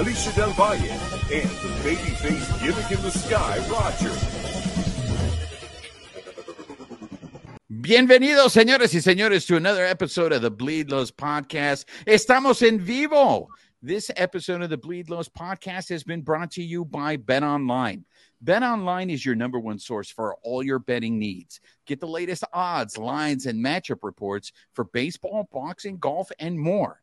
Alicia Del Valle, and the babyface gimmick in the sky, Roger. Bienvenidos, señores y señores, to another episode of the Bleed Lows Podcast. Estamos en vivo. This episode of the Bleed Lows Podcast has been brought to you by Bet Online. Bet Online is your number one source for all your betting needs. Get the latest odds, lines, and matchup reports for baseball, boxing, golf, and more.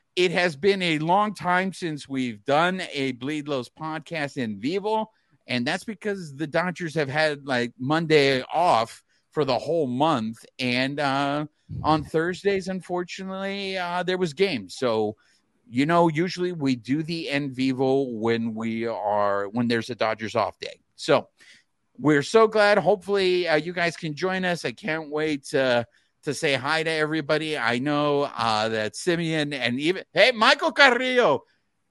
It has been a long time since we've done a Bleed Lows podcast in vivo, and that's because the Dodgers have had like Monday off for the whole month. And uh, on Thursdays, unfortunately, uh, there was games. So, you know, usually we do the in vivo when we are when there's a Dodgers off day. So we're so glad. Hopefully, uh, you guys can join us. I can't wait to to say hi to everybody. I know uh, that Simeon and even hey, Michael Carrillo.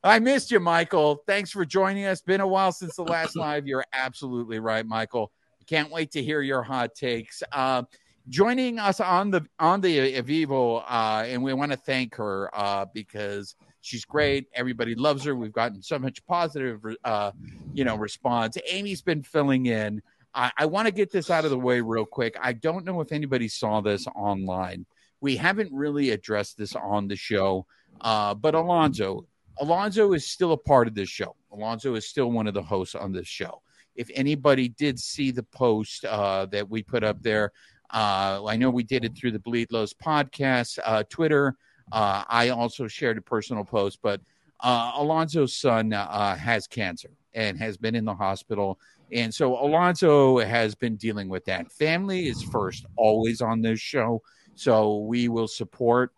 I missed you, Michael. Thanks for joining us. Been a while since the last live. You're absolutely right, Michael. Can't wait to hear your hot takes. Uh, joining us on the on the Avivo, uh, and we want to thank her uh, because she's great. Everybody loves her. We've gotten so much positive, uh, you know, response. Amy's been filling in. I, I want to get this out of the way real quick. I don't know if anybody saw this online. We haven't really addressed this on the show, uh, but Alonzo, Alonzo is still a part of this show. Alonzo is still one of the hosts on this show. If anybody did see the post uh, that we put up there, uh, I know we did it through the Bleed Lows podcast, uh, Twitter. Uh, I also shared a personal post, but uh, Alonzo's son uh, has cancer and has been in the hospital. And so Alonzo has been dealing with that. Family is first, always on this show. So we will support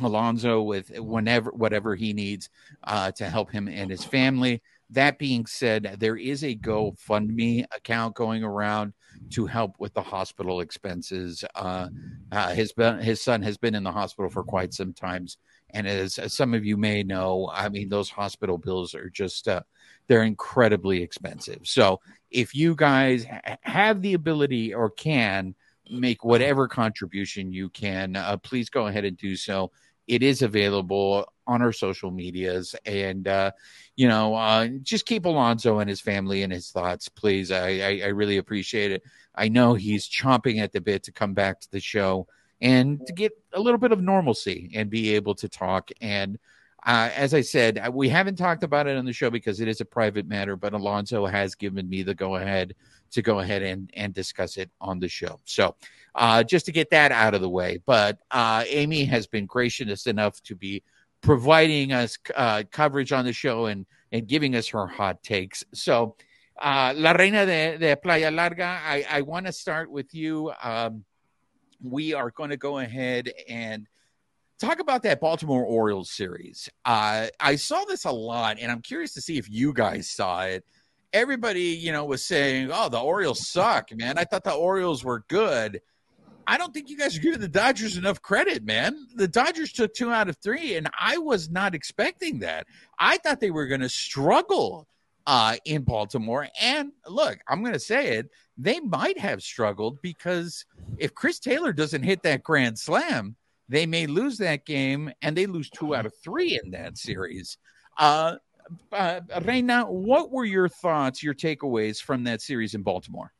Alonzo with whenever whatever he needs uh, to help him and his family. That being said, there is a GoFundMe account going around to help with the hospital expenses. Uh, uh, his his son has been in the hospital for quite some times, and as, as some of you may know, I mean those hospital bills are just uh, they're incredibly expensive. So if you guys ha- have the ability or can make whatever contribution you can, uh, please go ahead and do so. It is available on our social medias, and uh, you know, uh, just keep Alonzo and his family in his thoughts, please. I, I, I really appreciate it. I know he's chomping at the bit to come back to the show and to get a little bit of normalcy and be able to talk. And uh, as I said, uh, we haven't talked about it on the show because it is a private matter, but Alonzo has given me the go ahead to go ahead and, and discuss it on the show. So uh, just to get that out of the way. But uh, Amy has been gracious enough to be providing us uh, coverage on the show and, and giving us her hot takes. So, uh, La Reina de, de Playa Larga, I, I want to start with you. Um, we are going to go ahead and talk about that Baltimore Orioles series. Uh, I saw this a lot, and I'm curious to see if you guys saw it. Everybody, you know, was saying, "Oh, the Orioles suck, man." I thought the Orioles were good. I don't think you guys are giving the Dodgers enough credit, man. The Dodgers took two out of three, and I was not expecting that. I thought they were going to struggle uh, in Baltimore. And look, I'm going to say it. They might have struggled because if Chris Taylor doesn't hit that grand slam, they may lose that game, and they lose two out of three in that series. Uh, uh, Reina, what were your thoughts, your takeaways from that series in Baltimore?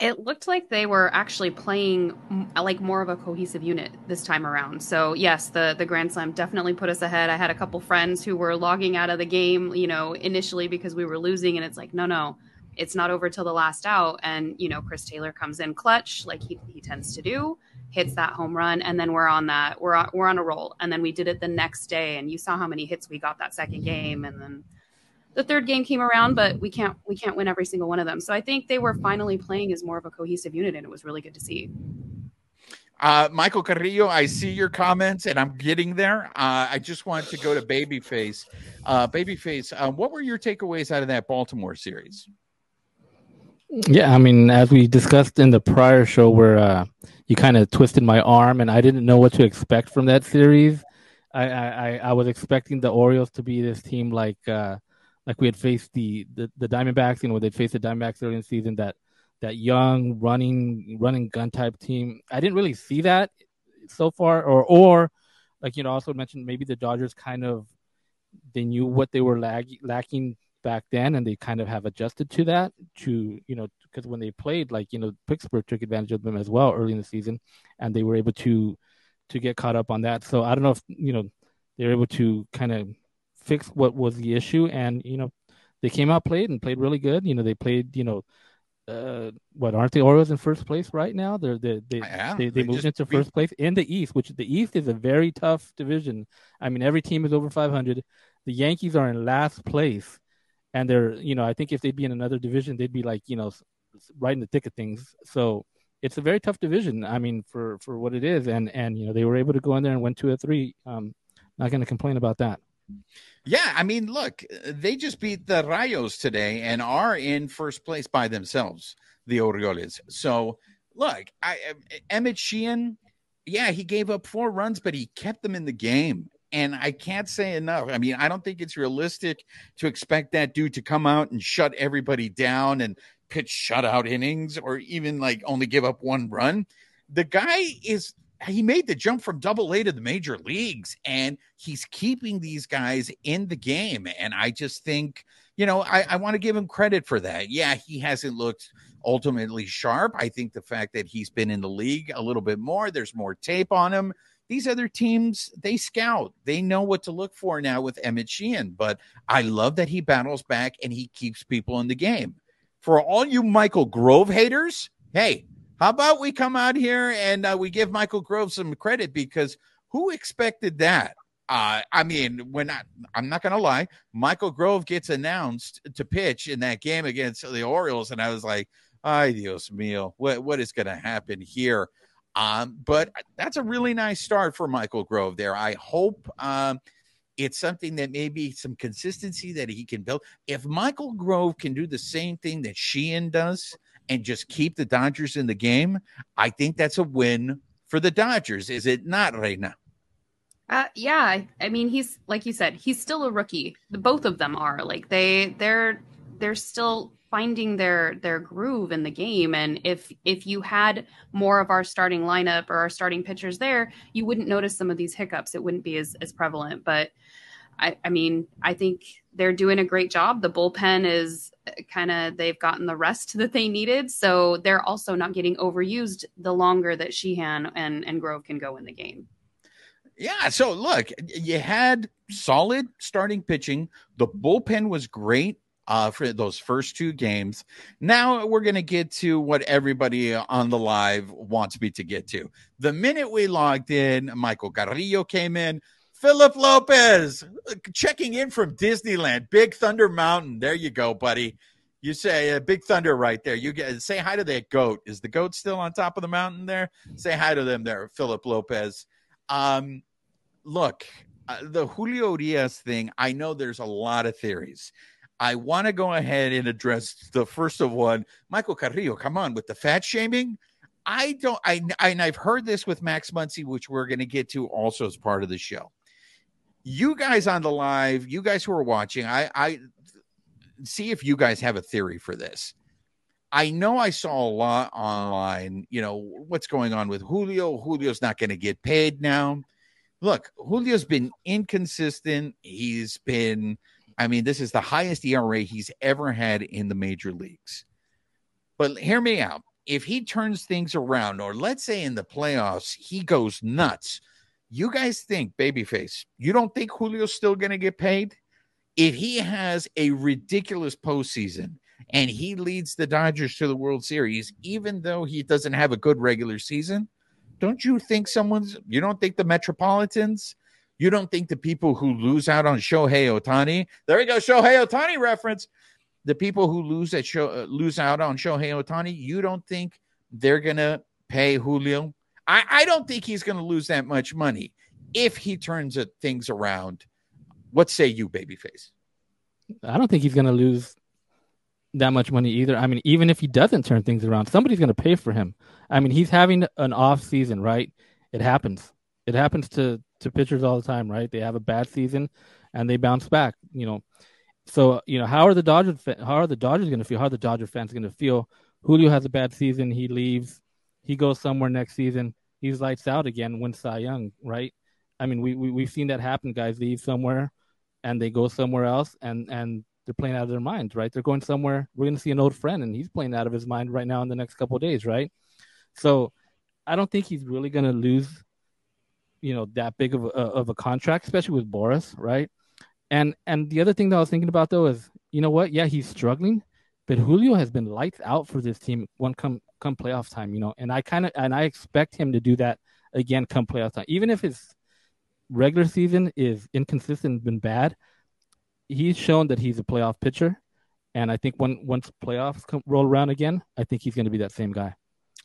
It looked like they were actually playing like more of a cohesive unit this time around. So yes, the the Grand Slam definitely put us ahead. I had a couple friends who were logging out of the game, you know, initially because we were losing, and it's like, no, no, it's not over till the last out. And you know, Chris Taylor comes in clutch like he he tends to do, hits that home run, and then we're on that we're on, we're on a roll. And then we did it the next day, and you saw how many hits we got that second game, and then the third game came around, but we can't we can't win every single one of them. So I think they were finally playing as more of a cohesive unit, and it was really good to see. Uh, Michael Carrillo, I see your comments, and I'm getting there. Uh, I just want to go to Babyface. Uh, Babyface, uh, what were your takeaways out of that Baltimore series? Yeah, I mean, as we discussed in the prior show, where uh, you kind of twisted my arm, and I didn't know what to expect from that series. I, I, I was expecting the Orioles to be this team like uh, like we had faced the the, the Diamondbacks, you know, they'd faced the Diamondbacks early in the season that that young running running gun type team. I didn't really see that so far, or or like you know, also mentioned maybe the Dodgers kind of they knew what they were lag, lacking back then, and they kind of have adjusted to that. To you know, because when they played, like you know, Pittsburgh took advantage of them as well early in the season, and they were able to to get caught up on that. So I don't know if you know they're able to kind of fix what was the issue, and you know they came out played and played really good. You know they played you know uh, what aren't the Orioles in first place right now? They're they they yeah, they, they, they moved into first place in the East, which the East is a very tough division. I mean, every team is over 500. The Yankees are in last place, and they're you know I think if they'd be in another division, they'd be like you know right in the thick of things. So it's a very tough division. I mean, for for what it is, and and you know they were able to go in there and win two or three. Um, not going to complain about that. Yeah, I mean, look, they just beat the Rayos today and are in first place by themselves, the Orioles. So, look, I Emmett Sheehan, yeah, he gave up four runs, but he kept them in the game. And I can't say enough. I mean, I don't think it's realistic to expect that dude to come out and shut everybody down and pitch shutout innings or even like only give up one run. The guy is he made the jump from double A to the major leagues and he's keeping these guys in the game. And I just think, you know, I, I want to give him credit for that. Yeah, he hasn't looked ultimately sharp. I think the fact that he's been in the league a little bit more, there's more tape on him. These other teams, they scout. They know what to look for now with Emmett Sheehan. But I love that he battles back and he keeps people in the game. For all you Michael Grove haters, hey, how about we come out here and uh, we give Michael Grove some credit because who expected that? Uh, I mean, when I, I'm not going to lie, Michael Grove gets announced to pitch in that game against the Orioles, and I was like, "Ay Dios mío, what what is going to happen here?" Um, but that's a really nice start for Michael Grove there. I hope um, it's something that maybe some consistency that he can build. If Michael Grove can do the same thing that Sheehan does, and just keep the Dodgers in the game, I think that's a win for the Dodgers. Is it not, Reina? Uh, yeah, I mean, he's like you said, he's still a rookie. Both of them are like they they're they're still finding their their groove in the game. And if if you had more of our starting lineup or our starting pitchers there, you wouldn't notice some of these hiccups. It wouldn't be as as prevalent. But I, I mean, I think they're doing a great job. The bullpen is kind of they've gotten the rest that they needed. So they're also not getting overused the longer that Sheehan and, and Grove can go in the game. Yeah. So look, you had solid starting pitching. The bullpen was great uh, for those first two games. Now we're going to get to what everybody on the live wants me to get to. The minute we logged in, Michael Carrillo came in. Philip Lopez checking in from Disneyland, Big Thunder Mountain. There you go, buddy. You say uh, Big Thunder right there. You get say hi to that goat. Is the goat still on top of the mountain there? Say hi to them there, Philip Lopez. Um, look, uh, the Julio Urías thing. I know there's a lot of theories. I want to go ahead and address the first of one. Michael Carrillo, come on with the fat shaming. I don't. I and I've heard this with Max Muncy, which we're going to get to also as part of the show you guys on the live, you guys who are watching, I, I see if you guys have a theory for this. I know I saw a lot online, you know, what's going on with Julio. Julio's not going to get paid now. Look, Julio's been inconsistent. He's been, I mean, this is the highest ERA he's ever had in the major leagues. But hear me out. if he turns things around, or let's say in the playoffs, he goes nuts. You guys think, babyface, you don't think Julio's still going to get paid? If he has a ridiculous postseason and he leads the Dodgers to the World Series, even though he doesn't have a good regular season, don't you think someone's, you don't think the Metropolitans, you don't think the people who lose out on Shohei Ohtani, there we go, Shohei Ohtani reference, the people who lose at show, uh, lose out on Shohei Ohtani, you don't think they're to pay Julio? I, I don't think he's to lose that much money if he turns things around. What say you, babyface? I don't think he's to lose that much money either. I mean, even if he doesn't turn things around, somebody's going to pay for him. I mean, he's having an off season, right? It happens. It happens to to pitchers all the time, right? They have a bad season and they bounce back. You know, so you know how are the Dodgers? How are the Dodgers going to feel? How are the Dodger fans going to feel? Julio has a bad season. He leaves. He goes somewhere next season. He's lights out again. Wins Cy Young, right? I mean, we, we we've seen that happen. Guys leave somewhere, and they go somewhere else, and and they're playing out of their minds, right? They're going somewhere. We're going to see an old friend, and he's playing out of his mind right now in the next couple days, right? So, I don't think he's really going to lose, you know, that big of a, of a contract, especially with Boras, right? And and the other thing that I was thinking about though is, you know what? Yeah, he's struggling, but Julio has been lights out for this team one come come playoff time, you know. And I kind of and I expect him to do that again come playoff time, even if his regular season is inconsistent, been bad. He's shown that he's a playoff pitcher, and I think when once playoffs come, roll around again, I think he's going to be that same guy.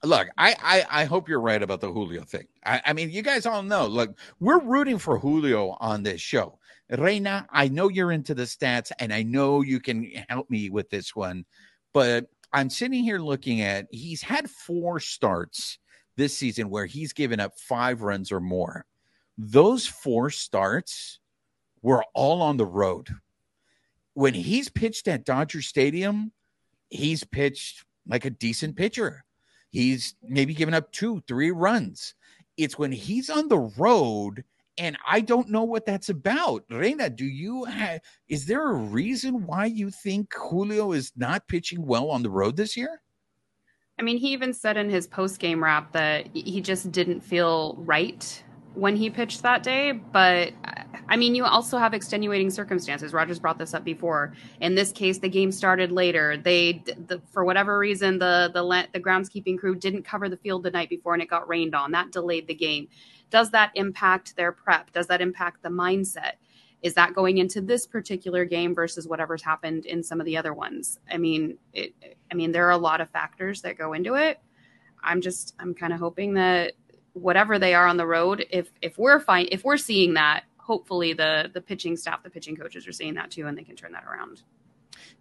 Look, I, I, I hope you're right about the Julio thing. I, I mean, you guys all know. Look, we're rooting for Julio on this show. Reina, I know you're into the stats, and I know you can help me with this one, but I'm sitting here looking at he's had four starts this season where he's given up five runs or more. Those four starts were all on the road. When he's pitched at Dodger Stadium, he's pitched like a decent pitcher. He's maybe given up two, three runs. It's when he's on the road, and I don't know what that's about. Reina, do you have, is there a reason why you think Julio is not pitching well on the road this year? I mean, he even said in his post game wrap that he just didn't feel right when he pitched that day. But I mean, you also have extenuating circumstances. Rogers brought this up before. In this case, the game started later. They, the, for whatever reason, the the the groundskeeping crew didn't cover the field the night before, and it got rained on. That delayed the game. Does that impact their prep? Does that impact the mindset? Is that going into this particular game versus whatever's happened in some of the other ones? I mean, it, I mean, there are a lot of factors that go into it. I'm just, I'm kind of hoping that whatever they are on the road, if if we're fine, if we're seeing that, hopefully the the pitching staff, the pitching coaches are seeing that too, and they can turn that around.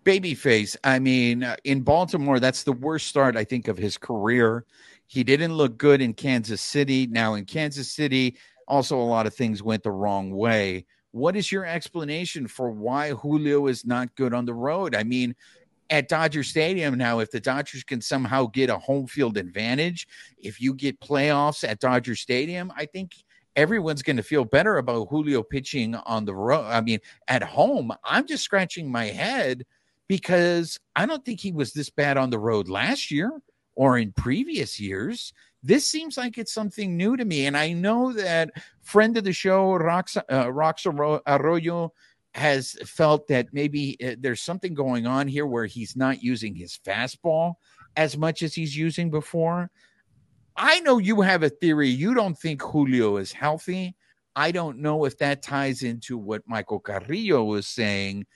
Babyface, I mean, uh, in Baltimore, that's the worst start I think of his career. He didn't look good in Kansas City. Now in Kansas City, also a lot of things went the wrong way. What is your explanation for why Julio is not good on the road? I mean, at Dodger Stadium now, if the Dodgers can somehow get a home field advantage, if you get playoffs at Dodger Stadium, I think everyone's going to feel better about Julio pitching on the road. I mean, at home, I'm just scratching my head because I don't think he was this bad on the road last year or in previous years. This seems like it's something new to me. And I know that friend of the show, Rox, uh, Rox Arroyo, has felt that maybe uh, there's something going on here where he's not using his fastball as much as he's using before. I know you have a theory. You don't think Julio is healthy. I don't know if that ties into what Michael Carrillo was saying.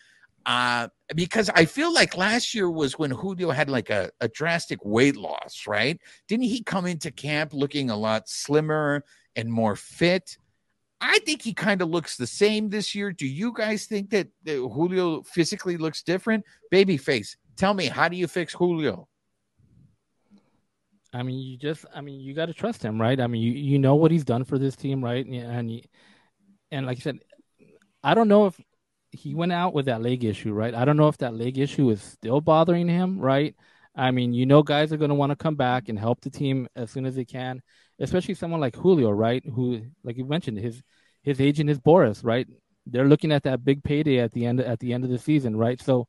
Uh, because I feel like last year was when Julio had like a, a drastic weight loss, right? Didn't he come into camp looking a lot slimmer and more fit? I think he kind of looks the same this year. Do you guys think that, that Julio physically looks different? Babyface, tell me, how do you fix Julio? I mean, you just, I mean, you got to trust him, right? I mean, you, you know what he's done for this team, right? And and and like I said, I don't know if he went out with that leg issue, right? I don't know if that leg issue is still bothering him, right? I mean, you know, guys are going to want to come back and help the team as soon as they can especially someone like Julio, right? Who, like you mentioned, his his agent is Boras, right? They're looking at that big payday at the end at the end of the season, right? So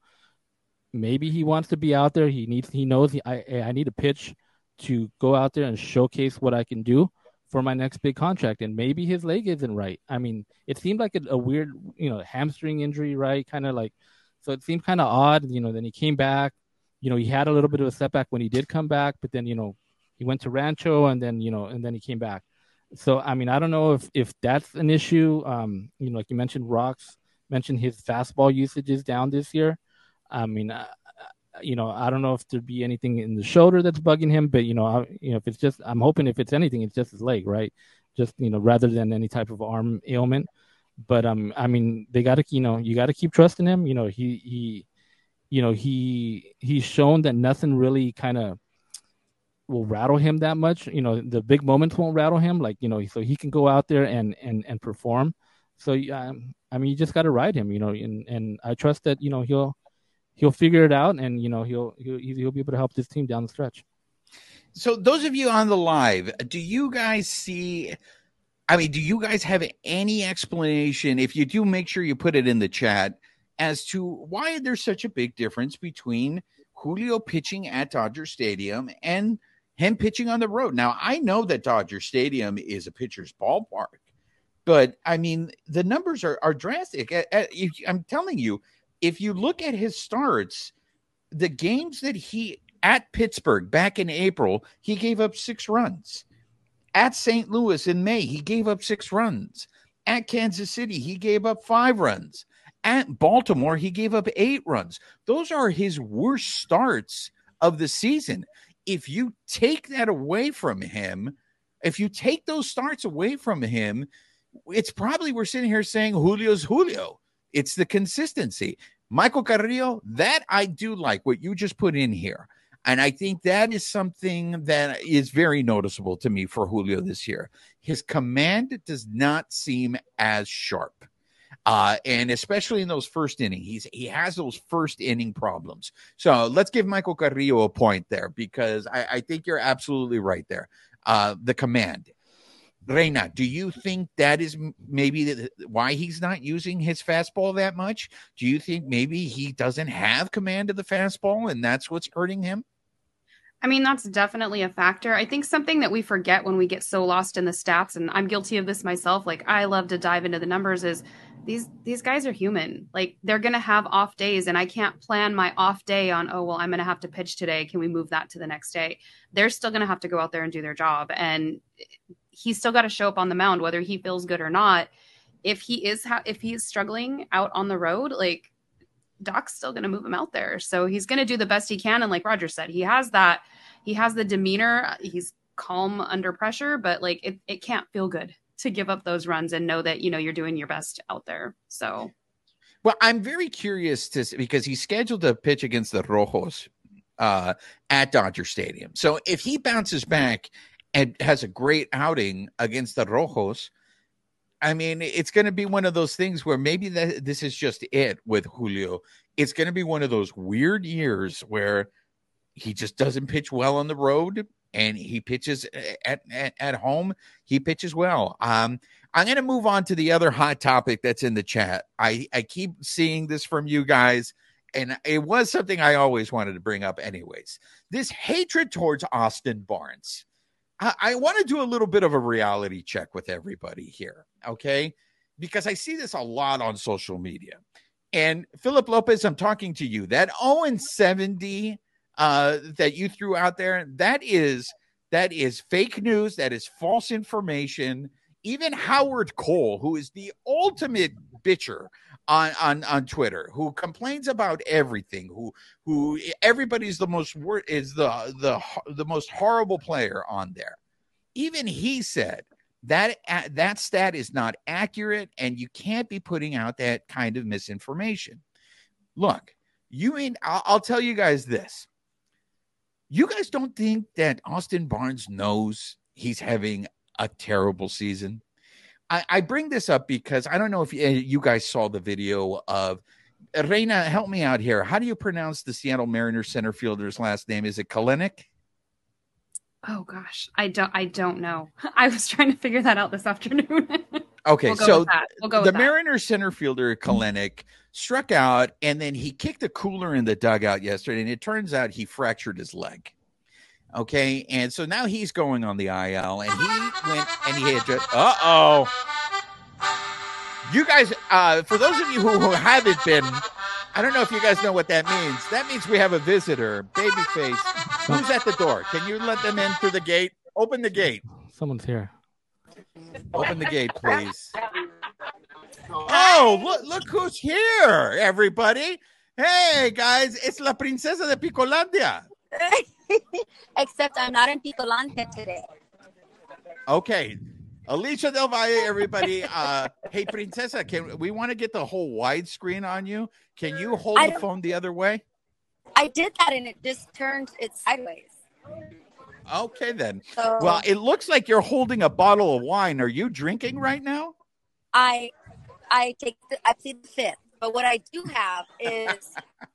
maybe he wants to be out there. He needs he knows he, I I need to pitch to go out there and showcase what I can do for my next big contract. And maybe his leg isn't right. I mean, it seemed like a, a weird, you know, hamstring injury, right? Kind of like, so it seemed kind of odd. You know, then he came back. You know, he had a little bit of a setback when he did come back, but then you know he went to Rancho and then you know and then he came back. So I mean, I don't know if if that's an issue. Um, you know, like you mentioned, Rox mentioned his fastball usage is down this year. I mean, uh, you know, I don't know if there'd be anything in the shoulder that's bugging him, but you know, I, you know, if it's just, I'm hoping if it's anything, it's just his leg, right? Just you know, rather than any type of arm ailment. But um, I mean, they got to, you know, you got to keep trusting him. You know, he he, you know, he he's shown that nothing really kind of will rattle him that much. You know, the big moments won't rattle him. Like you know, so he can go out there and and and perform. So um, I mean, you just got to ride him. You know, and and I trust that you know he'll he'll figure it out, and you know he'll he'll he'll be able to help this team down the stretch. So, those of you on the live, do you guys see? I mean, do you guys have any explanation? If you do, make sure you put it in the chat as to why there's such a big difference between Julio pitching at Dodger Stadium and him pitching on the road. Now, I know that Dodger Stadium is a pitcher's ballpark, but I mean, the numbers are, are drastic. I'm telling you, if you look at his starts, the games that he at Pittsburgh back in April, he gave up six runs. At St. Louis in May, he gave up six runs. At Kansas City, he gave up five runs. At Baltimore, he gave up eight runs. Those are his worst starts of the season. If you take that away from him, if you take those starts away from him, it's probably we're sitting here saying Julio's Julio. It's the consistency. Michael Carrillo, that I do like what you just put in here. And I think that is something that is very noticeable to me for Julio this year. His command does not seem as sharp. Uh, and especially in those first inning, he's he has those first inning problems. So let's give Michael Carrillo a point there because I, I think you're absolutely right there. Uh, the command. Reina, do you think that is maybe why he's not using his fastball that much? Do you think maybe he doesn't have command of the fastball and that's what's hurting him? I mean, that's definitely a factor. I think something that we forget when we get so lost in the stats, and I'm guilty of this myself. Like, I love to dive into the numbers. Is these these guys are human. Like, they're gonna have off days, and I can't plan my off day on. Oh well, I'm gonna have to pitch today. Can we move that to the next day? They're still gonna have to go out there and do their job, and he's still got to show up on the mound whether he feels good or not. If he is ha- if he's struggling out on the road like doc's still going to move him out there. So he's going to do the best he can and like roger said he has that he has the demeanor he's calm under pressure but like it, it can't feel good to give up those runs and know that you know you're doing your best out there. So well i'm very curious to because he's scheduled to pitch against the rojos uh, at dodger stadium. So if he bounces back and has a great outing against the Rojos. I mean, it's going to be one of those things where maybe that this is just it with Julio. It's going to be one of those weird years where he just doesn't pitch well on the road and he pitches at, at, at home. He pitches well. Um, I'm going to move on to the other hot topic that's in the chat. I, I keep seeing this from you guys, and it was something I always wanted to bring up, anyways. This hatred towards Austin Barnes. I, I want to do a little bit of a reality check with everybody here, okay? Because I see this a lot on social media. And Philip Lopez, I'm talking to you. That 0 and 70 uh, that you threw out there, that is that is fake news. That is false information. Even Howard Cole, who is the ultimate bitcher on on on Twitter, who complains about everything, who who everybody's the most wor- is the the the most horrible player on there. Even he said that uh, that stat is not accurate, and you can't be putting out that kind of misinformation. Look, you mean I'll, I'll tell you guys this. You guys don't think that Austin Barnes knows he's having a terrible season? I, I bring this up because I don't know if you, eh, you guys saw the video of eh, Reina. Help me out here. How do you pronounce the Seattle Mariners center fielder's last name? Is it Kelenic? Oh gosh, I don't. I don't know. I was trying to figure that out this afternoon. okay, we'll so we'll the Mariners center fielder Kelenic struck out, and then he kicked a cooler in the dugout yesterday, and it turns out he fractured his leg. Okay, and so now he's going on the IL, and he went and he had just. Uh oh. You guys, uh, for those of you who, who haven't been, I don't know if you guys know what that means. That means we have a visitor, babyface. Who's at the door? Can you let them in through the gate? Open the gate. Someone's here. Open the gate, please. Oh, look, look who's here, everybody. Hey, guys, it's La Princesa de Picolandia. Except I'm not in Picolante today. Okay. Alicia Del Valle, everybody. Uh, hey, Princesa, can we want to get the whole widescreen on you? Can you hold I the phone the other way? I did that and it just turned it sideways. Okay, then. So Well, it looks like you're holding a bottle of wine. Are you drinking right now? I I take the, I plead the fifth. But what I do have is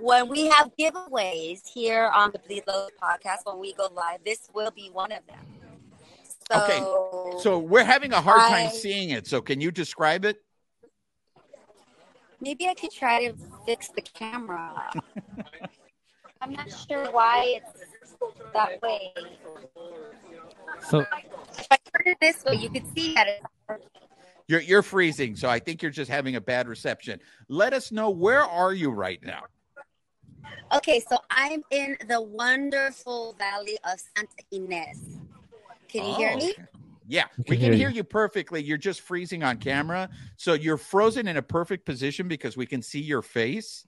when we have giveaways here on the Bleed Low podcast when we go live, this will be one of them. So, Okay, So we're having a hard time seeing it. So can you describe it? maybe I could try to fix the camera. I'm not sure why it's that way. So If I turn it this way, you could see that it's You're you're freezing, so I think you're just having a bad reception. Let us know where are you right now? Okay, so I'm in the wonderful valley of Santa Ynez. Can you hear Oh, me? okay. Yeah, We we can can hear hear you. you perfectly. You're just freezing on camera, so you're frozen in a perfect position because we can see your face.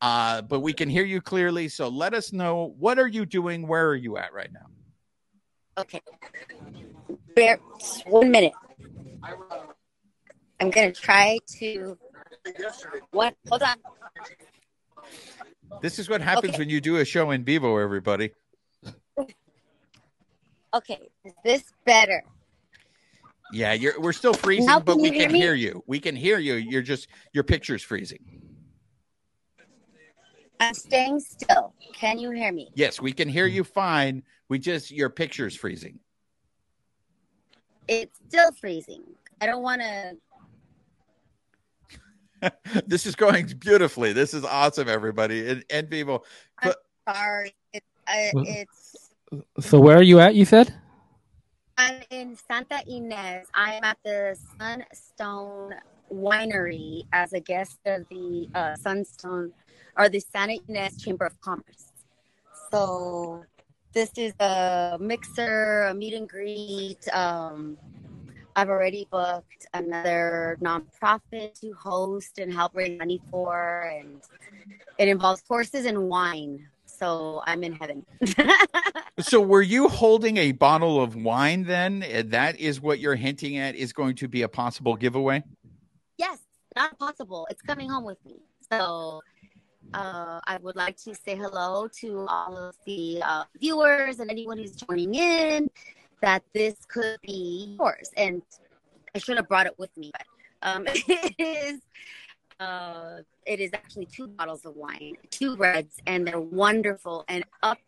Uh, but we can hear you clearly. So let us know what are you doing? Where are you at right now? Okay. Bear, one minute. I'm gonna try to. What? Hold on. This is what happens Okay. when you do a show in vivo, everybody. Okay, is this better? Yeah, you're we're still freezing, Now but can we you hear can hear you. We can hear you. You're just your picture's freezing. I'm staying still. Can you hear me? Yes, we can hear you fine. We just your picture's freezing. It's still freezing. I don't want to. this is going beautifully. This is awesome, everybody. In, in vivo. Sorry, it's uh, it's. so where are you at? You said. I'm in Santa Ynez. I'm at the Sunstone Winery as a guest of the uh, Sunstone or the Santa Ynez Chamber of Commerce. So this is a mixer, a meet and greet. Um, I've already booked another nonprofit to host and help raise money for, and it involves courses and wine. So I'm in heaven. So were you holding a bottle of wine then? Uh, That is what you're hinting at is going to be a possible giveaway? Yes, not possible. It's coming home with me. So uh, I would like to say hello to all of the uh, viewers and anyone who's joining in that this could be yours. And I should have brought it with me, but um, it is. Uh, it is actually two bottles of wine, two reds, and they're wonderful. And up,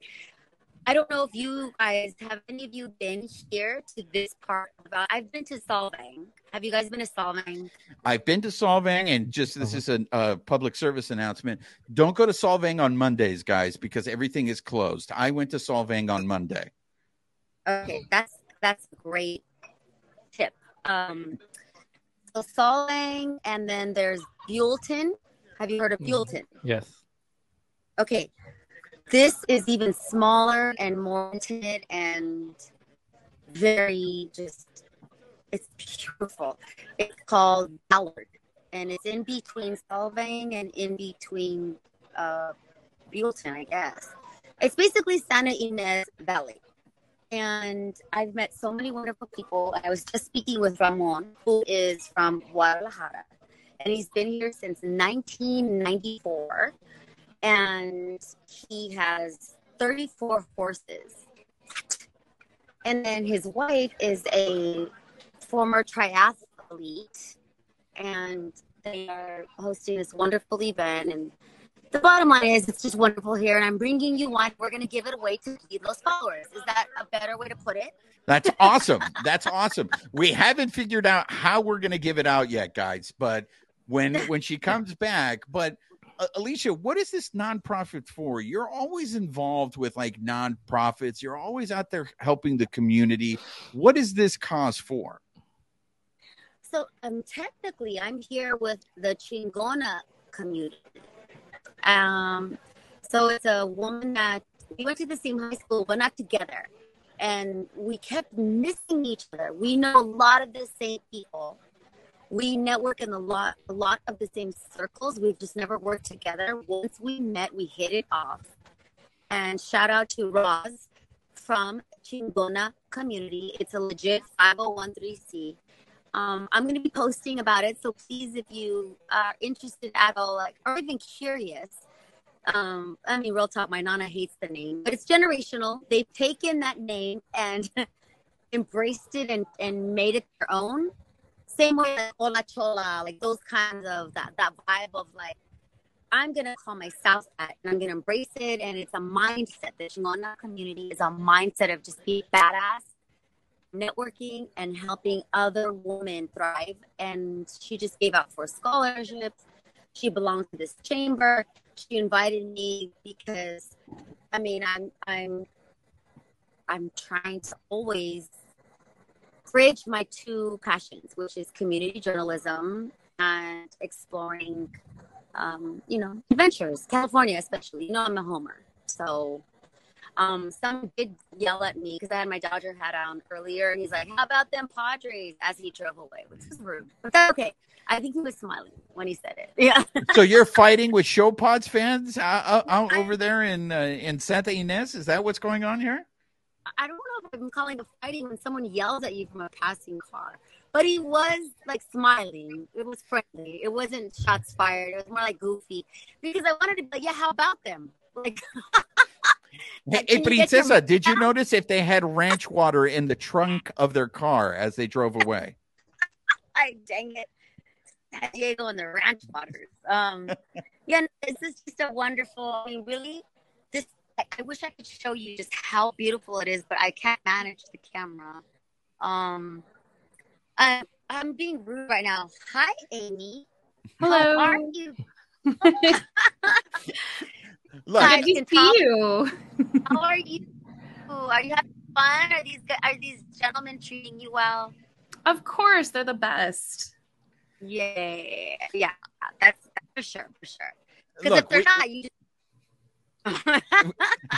I don't know if you guys have any of you been here to this part about. I've been to Solvang. Have you guys been to Solvang? I've been to Solvang and just this Uh-huh. is a uh, public service announcement. Don't go to Solvang on Mondays, guys, because everything is closed. I went to Solvang on Monday. Okay, that's that's a great tip. Um, so Solvang, and then there's Buellton. Have you heard of Mhm. Buellton? Yes. Okay, this is even smaller and more intimate and very just. It's beautiful. It's called Ballard, and it's in between Solvang and in between uh, Buellton, I guess. It's basically Santa Ynez Valley and I've met so many wonderful people. I was just speaking with Ramon, who is from Guadalajara, and he's been here since 1994, and he has 34 horses. And then his wife is a former triathlete, and they are hosting this wonderful event. And the bottom line is, it's just wonderful here, and I'm bringing you wine. We're going to give it away to those followers. Is that a better way to put it? That's awesome. That's awesome. We haven't figured out how we're going to give it out yet, guys, but when when she comes back, but uh, Alicia, what is this nonprofit for? You're always involved with like nonprofits. You're always out there helping the community. What is this cause for? So um, technically, I'm here with the Chingona community. Um, so it's a woman that we went to the same high school, but not together. And we kept missing each other. We know a lot of the same people. We network in a lot, a lot of the same circles. We've just never worked together. Once we met, we hit it off. And shout out to Roz from Chingona Community. It's a legit 5013C. Um, I'm going to be posting about it. So please, if you are interested at all, like, or even curious, um, I mean, real talk, my nana hates the name, but it's generational. They've taken that name and embraced it and, and made it their own. Same way like Hola Chola, like those kinds of that, that vibe of like, I'm gonna call myself that and I'm gonna embrace it. And it's a mindset. The Chingona community is a mindset of just being badass, networking, and helping other women thrive. And she just gave out four scholarships. She belongs to this chamber. She invited me because I mean I'm I'm I'm trying to always bridge my two passions, which is community journalism and exploring um, you know, adventures, California especially. You know, I'm a homer. So um, some did yell at me because I had my Dodger hat on earlier, and he's like, "How about them Padres?" As he drove away, which was rude, but that's okay. I think he was smiling when he said it. Yeah. so you're fighting with Show Pods fans out, out over there in uh, in Santa Ynez? Is that what's going on here? I don't know if I'm calling it fighting when someone yells at you from a passing car. But he was like smiling. It was friendly. It wasn't shots fired. It was more like goofy because I wanted to be like, yeah, how about them? Like, hey, hey Princesa, did you notice if they had ranch water in the trunk of their car as they drove away? I dang it. Diego and the ranch waters. Um, yeah, this is just a wonderful. I mean, really, this. I, I wish I could show you just how beautiful it is, but I can't manage the camera. Um, I'm I'm being rude right now. Hi, Amy. Hello. How are you? Look, Good to see you. How are you? Are you having fun? Are these are these gentlemen treating you well? Of course, they're the best. Yeah, yeah, that's, that's for sure, for sure. Because if they're we- not, you just.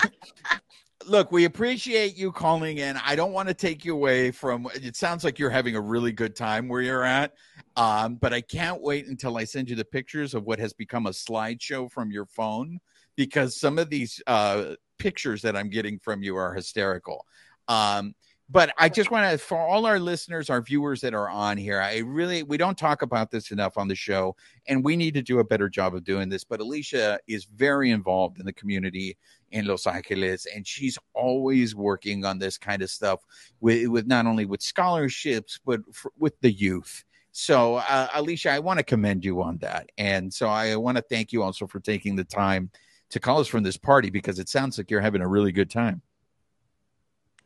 look, we appreciate you calling in. I don't want to take you away from it sounds like you're having a really good time where you're at. Um, but I can't wait until I send you the pictures of what has become a slideshow from your phone because some of these uh, pictures that I'm getting from you are hysterical. Um, but I just want to, for all our listeners, our viewers that are on here, I really, we don't talk about this enough on the show, and we need to do a better job of doing this. But Alicia is very involved in the community in Los Angeles, and she's always working on this kind of stuff with, with not only with scholarships but for, with the youth. So, uh, Alicia, I want to commend you on that, and so I want to thank you also for taking the time to call us from this party because it sounds like you're having a really good time.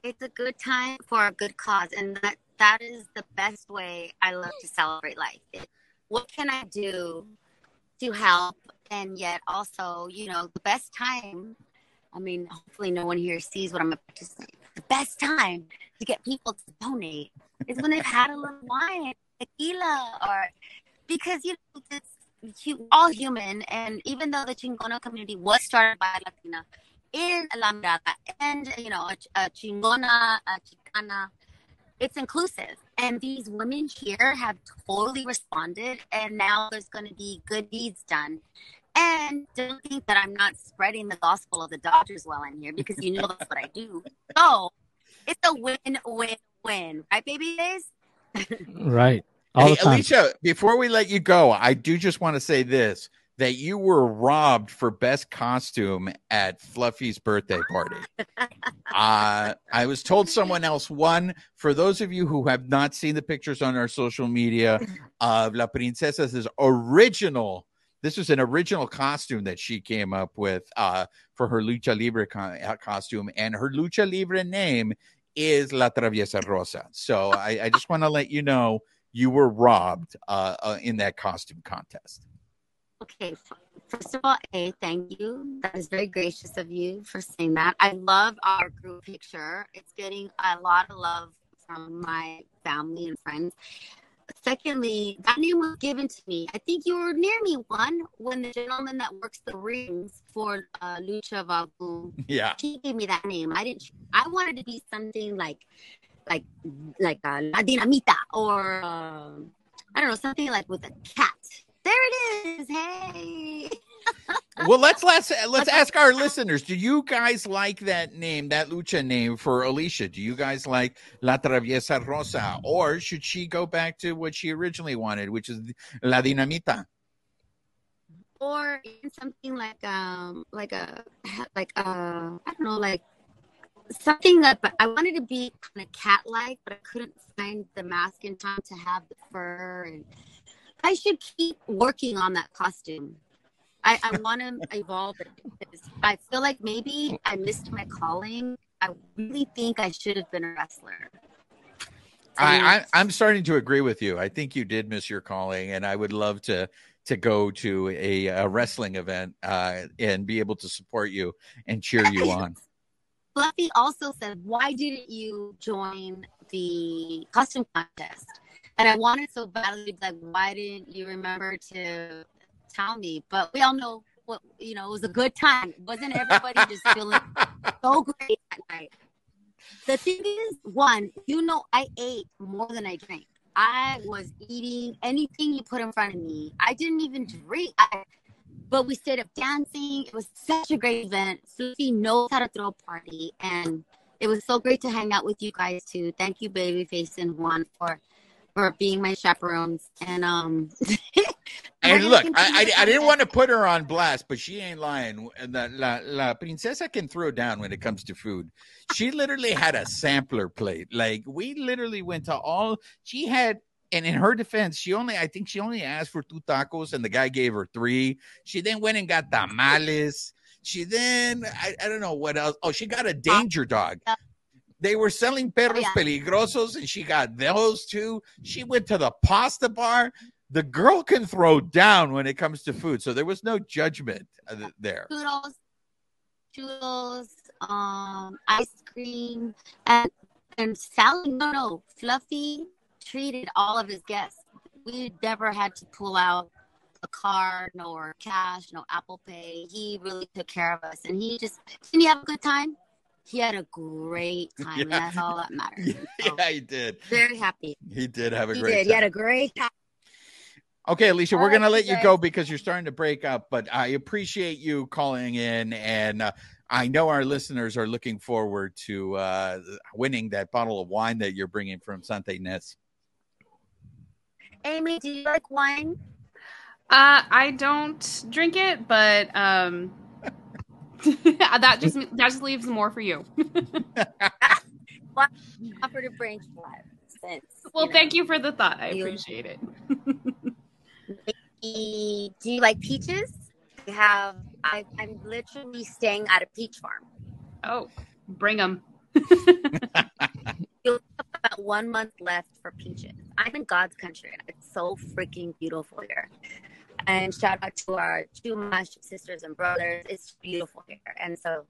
It's a good time for a good cause and that that is the best way i love to celebrate life. What can i do to help? And yet also you know the best time i mean hopefully no one here sees what i'm about to say the best time to get people to donate is when they've had a little wine tequila or because you know it's all human and even though the chingona community was started by latina in La Mirada and you know a, a chingona, a chicana. It's inclusive, and these women here have totally responded, and now there's going to be good deeds done. And don't think that I'm not spreading the gospel of the Dodgers I'm here because you know that's what I do. So it's a win-win-win, right, baby days? Right. All hey, the time. Alicia, before we let you go, I do just want to say this that you were robbed for best costume at Fluffy's birthday party. uh, I was told someone else won. For those of you who have not seen the pictures on our social media of La Princesa's original, this was an original costume that she came up with uh, for her Lucha Libre co- uh, costume, and her Lucha Libre name is La Traviesa Rosa. So I, I just want to let you know you were robbed uh, uh, in that costume contest. Okay, First of all, A, thank you. That is very gracious of you for saying that. I love our group picture. It's getting a lot of love from my family and friends. Secondly, that name was given to me. I think you were near me one when the gentleman that works the rings for uh, Lucha VaVoom, Yeah. he gave me that name. I didn't. I wanted to be something like, like, like uh, La Dinamita or uh, I don't know something like with a cat. There it is. Hey. Well, let's let's let's ask our listeners. Do you guys like that name, that lucha name for Alicia? Do you guys like La Traviesa Rosa, or should she go back to what she originally wanted, which is La Dinamita? or something like um like a like uh I don't know like something that but I wanted to be kind of cat like but I couldn't find the mask in time to have the fur and I should keep working on that costume. I, I want to evolve it because I feel like maybe I missed my calling. I really think I should have been a wrestler. I, I I'm starting to agree with you. I think you did miss your calling, and I would love to to go to a, a wrestling event uh, and be able to support you and cheer you on. Fluffy also said, "Why didn't you join the costume contest?" And I wanted so badly like, "Why didn't you remember to tell me?" But we all know what you know. It was a good time. Wasn't everybody just feeling so great that night? The thing is, one, you know, I ate more than I drank. I was eating anything you put in front of me. I didn't even drink. I, but we stayed up dancing. It was such a great event. Susie knows how to throw a party, and it was so great to hang out with you guys too. Thank you, Babyface and Juan, for for being my chaperones. And um, And look, I, I, I didn't want to put her on blast, but she ain't lying. La, la, la princesa can throw down when it comes to food. She literally had a sampler plate. Like we literally went to all. She had, and in her defense, she only I think she only asked for two tacos, and the guy gave her three. She then went and got tamales. She then I, I don't know what else. Oh, she got a danger dog. They were selling perros yeah. peligrosos, and she got those two. She went to the pasta bar the girl can throw down when it comes to food, so there was no judgment uh, there. Churros, churros, um, ice cream, and and Sally. No, no, Fluffy treated all of his guests. We never had to pull out a card, nor cash, no Apple Pay. He really took care of us, and he just didn't he have a good time? He had a great time, and Yeah. that's all that matters. So, yeah, he did. very happy. He did have a He great did. He had a great time. Okay, Alicia, we're All right, going to let you you guys. go because you're starting to break up, but I appreciate you calling in. And uh, I know our listeners are looking forward to uh, winning that bottle of wine that you're bringing from Santa Ynez. Amy, do you like wine? Uh, I don't drink it, but um, that just that just leaves more for you. Offer to bring five cents. Well, thank you for the thought. I appreciate it. Do you like peaches? I have. I, I'm literally staying at a peach farm. Oh, bring them. You have about one month left for peaches. I'm in God's country. and It's so freaking beautiful here. And shout out to our two Chumash sisters and brothers. It's beautiful here. And so,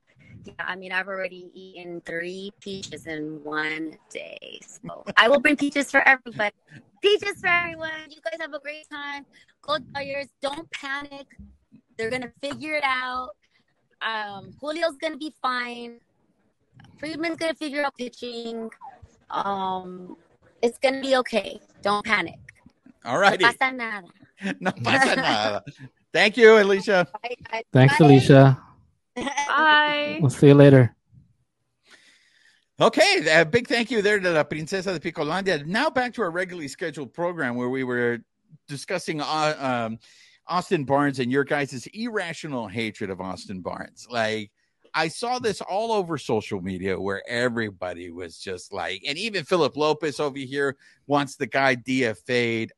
yeah, I mean, I've already eaten three peaches in one day. So I will bring peaches for everybody. Peaches for everyone. You guys have a great time. Go Dodgers. Don't panic. They're going to figure it out. Um, Julio's going to be fine. Friedman's going to figure out pitching. Um, it's going to be okay. Don't panic. All No righty. nada. No pasa nada. Thank you, Alicia. Bye, bye. Thanks, Bye. Alicia. Bye. We'll see you later. Okay, a big thank you there to La Princesa de Picolandia. Now back to our regularly scheduled program where we were discussing uh, um, Austin Barnes and your guys' irrational hatred of Austin Barnes. Like, I saw this all over social media where everybody was just like, and even Philip Lopez over here wants the guy DFA'd.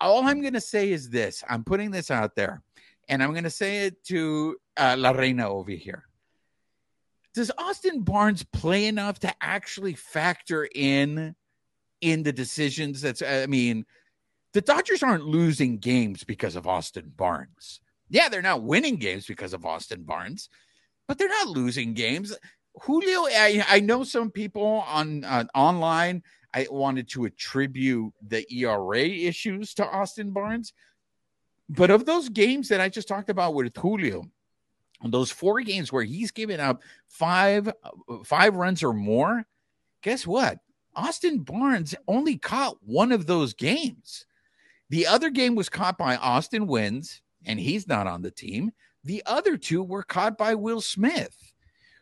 All I'm going to say is this I'm putting this out there, and I'm going to say it to uh, La Reina over here does Austin Barnes play enough to actually factor in in the decisions that's I mean the Dodgers aren't losing games because of Austin Barnes. Yeah, they're not winning games because of Austin Barnes, but they're not losing games. Julio, I, I know some people on uh, online. I wanted to attribute the ERA issues to Austin Barnes, but of those games that I just talked about with Julio, those four games where he's given up five five runs or more, guess what? Austin Barnes only caught one of those games. The other game was caught by Austin Wynns, and he's not on the team. The other two were caught by Will Smith.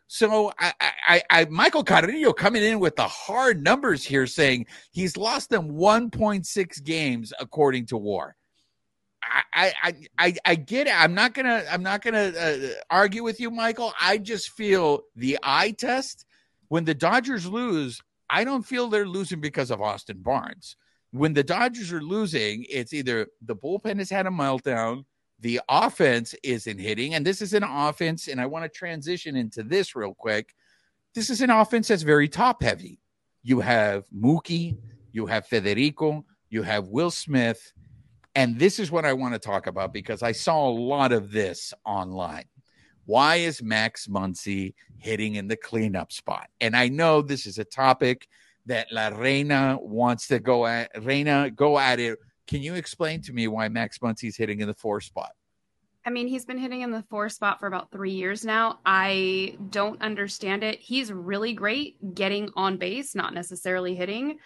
So I, I, I, Michael Carrillo coming in with the hard numbers here, saying he's lost them 1.6 games according to WAR. I, I, I, I get it. I'm not gonna, I'm not gonna uh, argue with you, Michael. I just feel the eye test when the Dodgers lose. I don't feel they're losing because of Austin Barnes. When the Dodgers are losing, it's either the bullpen has had a meltdown the offense isn't hitting. And this is an offense, and I want to transition into this real quick. This is an offense that's very top heavy. You have Mookie, you have Federico, you have Will Smith. And this is what I want to talk about because I saw a lot of this online. Why is Max Muncy hitting in the cleanup spot? And I know this is a topic that La Reina wants to go at. Reina, go at it can you explain to me why Max Muncy's hitting in the four spot? I mean, he's been hitting in the four spot for about three years now. I don't understand it. He's really great getting on base, not necessarily hitting.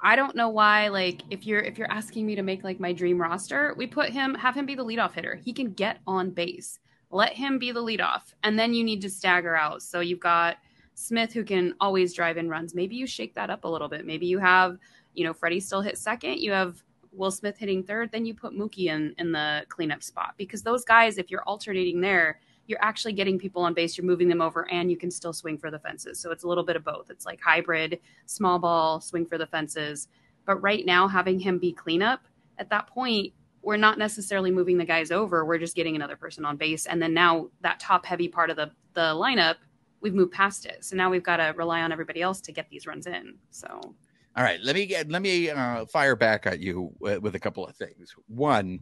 I don't know why. Like, if you're if you're asking me to make like my dream roster, we put him, have him be the leadoff hitter. He can get on base. Let him be the leadoff, and then you need to stagger out. So you've got Smith who can always drive in runs. Maybe you shake that up a little bit. Maybe you have, you know, Freddie still hit second. You have Will Smith hitting third, then you put Mookie in in the cleanup spot because those guys, if you're alternating there, you're actually getting people on base, you're moving them over, and you can still swing for the fences. So it's a little bit of both. It's like hybrid, small ball, swing for the fences. But right now, having him be cleanup at that point, we're not necessarily moving the guys over. We're just getting another person on base, and then now that top heavy part of the the lineup, we've moved past it. So now we've got to rely on everybody else to get these runs in. So all right, let me get let me uh, fire back at you with, with a couple of things. One,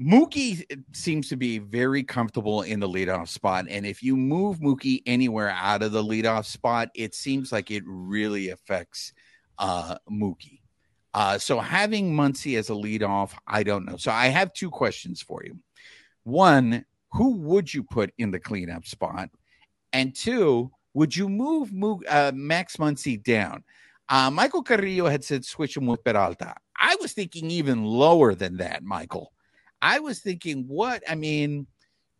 Mookie seems to be very comfortable in the leadoff spot, and if you move Mookie anywhere out of the leadoff spot, it seems like it really affects uh, Mookie. Uh, so having Muncy as a leadoff, I don't know. So I have two questions for you. One, who would you put in the cleanup spot? And two, would you move Mo- uh, Max Muncy down? Uh, Michael Carrillo had said switch him with Peralta. I was thinking even lower than that, Michael. I was thinking, what? I mean,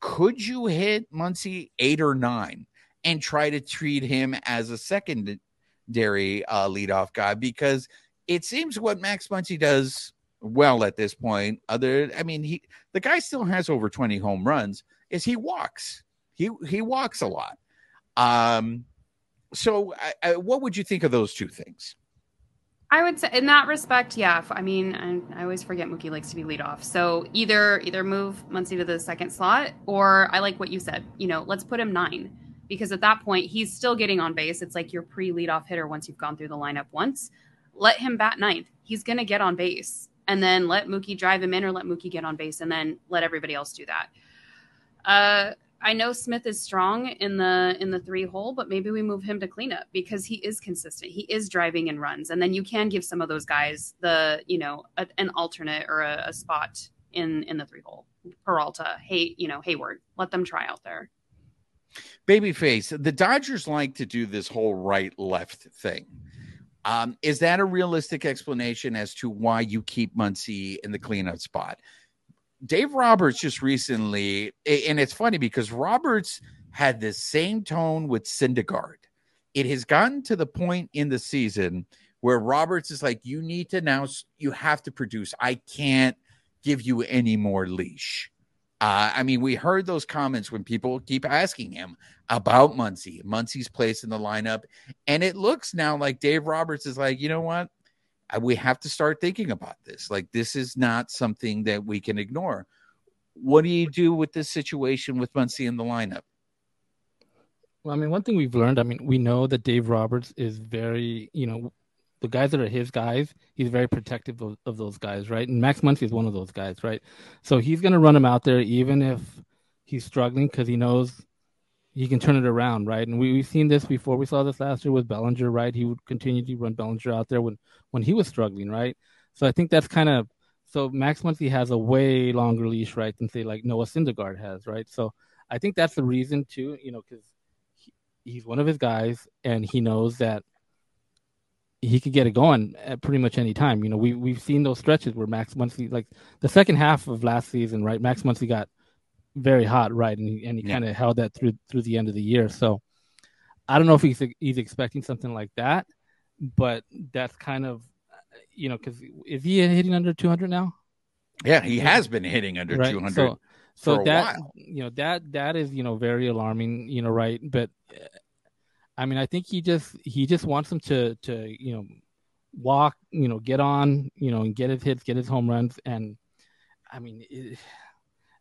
could you hit Muncy eight or nine and try to treat him as a secondary uh, leadoff guy? Because it seems what Max Muncy does well at this point. Other, I mean, he the guy still has over twenty home runs. Is he walks? He he walks a lot. Um, so, I, I, what would you think of those two things? I would say, in that respect, yeah. I mean, I, I always forget Mookie likes to be lead off. So either either move Muncy to the second slot, or I like what you said. You know, let's put him nine because at that point he's still getting on base. It's like your pre lead off hitter once you've gone through the lineup once. Let him bat ninth. He's to get on base, and then let Mookie drive him in, or let Mookie get on base, and then let everybody else do that. Uh, I know Smith is strong in the in the three hole, but maybe we move him to cleanup because he is consistent. He is driving in runs, and then you can give some of those guys the you know a, an alternate or a, a, spot in in the three hole. Peralta, hey, you know Heyward, let them try out there. Babyface, the Dodgers like to do this whole right left thing. Um, is that a realistic explanation as to why you keep Muncy in the cleanup spot? Dave Roberts just recently, and it's funny because Roberts had the same tone with Syndergaard. It has gotten to the point in the season where Roberts is like, you need to now, you have to produce. I can't give you any more leash. Uh, I mean, we heard those comments when people keep asking him about Muncy, Muncy's place in the lineup. And it looks now like Dave Roberts is like, you know what? We have to start thinking about this. Like, this is not something that we can ignore. What do you do with this situation with Muncy in the lineup? Well, I mean, one thing we've learned, I mean, we know that Dave Roberts is very, you know, the guys that are his guys, he's very protective of, of those guys, right? And Max Muncy is one of those guys, right? So he's going to run him out there even if he's struggling because he knows he can turn it around, right? And we, we've seen this before. We saw this last year with Bellinger, right? He would continue to run Bellinger out there when, when he was struggling, right? So I think that's kind of so Max Muncy has a way longer leash, right, than say like Noah Syndergaard has, right? So I think that's the reason too, you know, because he, he's one of his guys and he knows that he could get it going at pretty much any time. You know, we we've seen those stretches where Max Muncy, like the second half of last season, right? Max Muncy got very hot, right, and he, and he yeah. kind of held that through through the end of the year. So I don't know if he's he's expecting something like that, but that's kind of uh, you know because is he hitting under 200 now? Yeah, he has been hitting under right? 200. So, so that while. you know that that is you know very alarming, you know, right? But uh, I mean, I think he just he just wants him to to you know walk, you know, get on, you know, and get his hits, get his home runs, and I mean. It,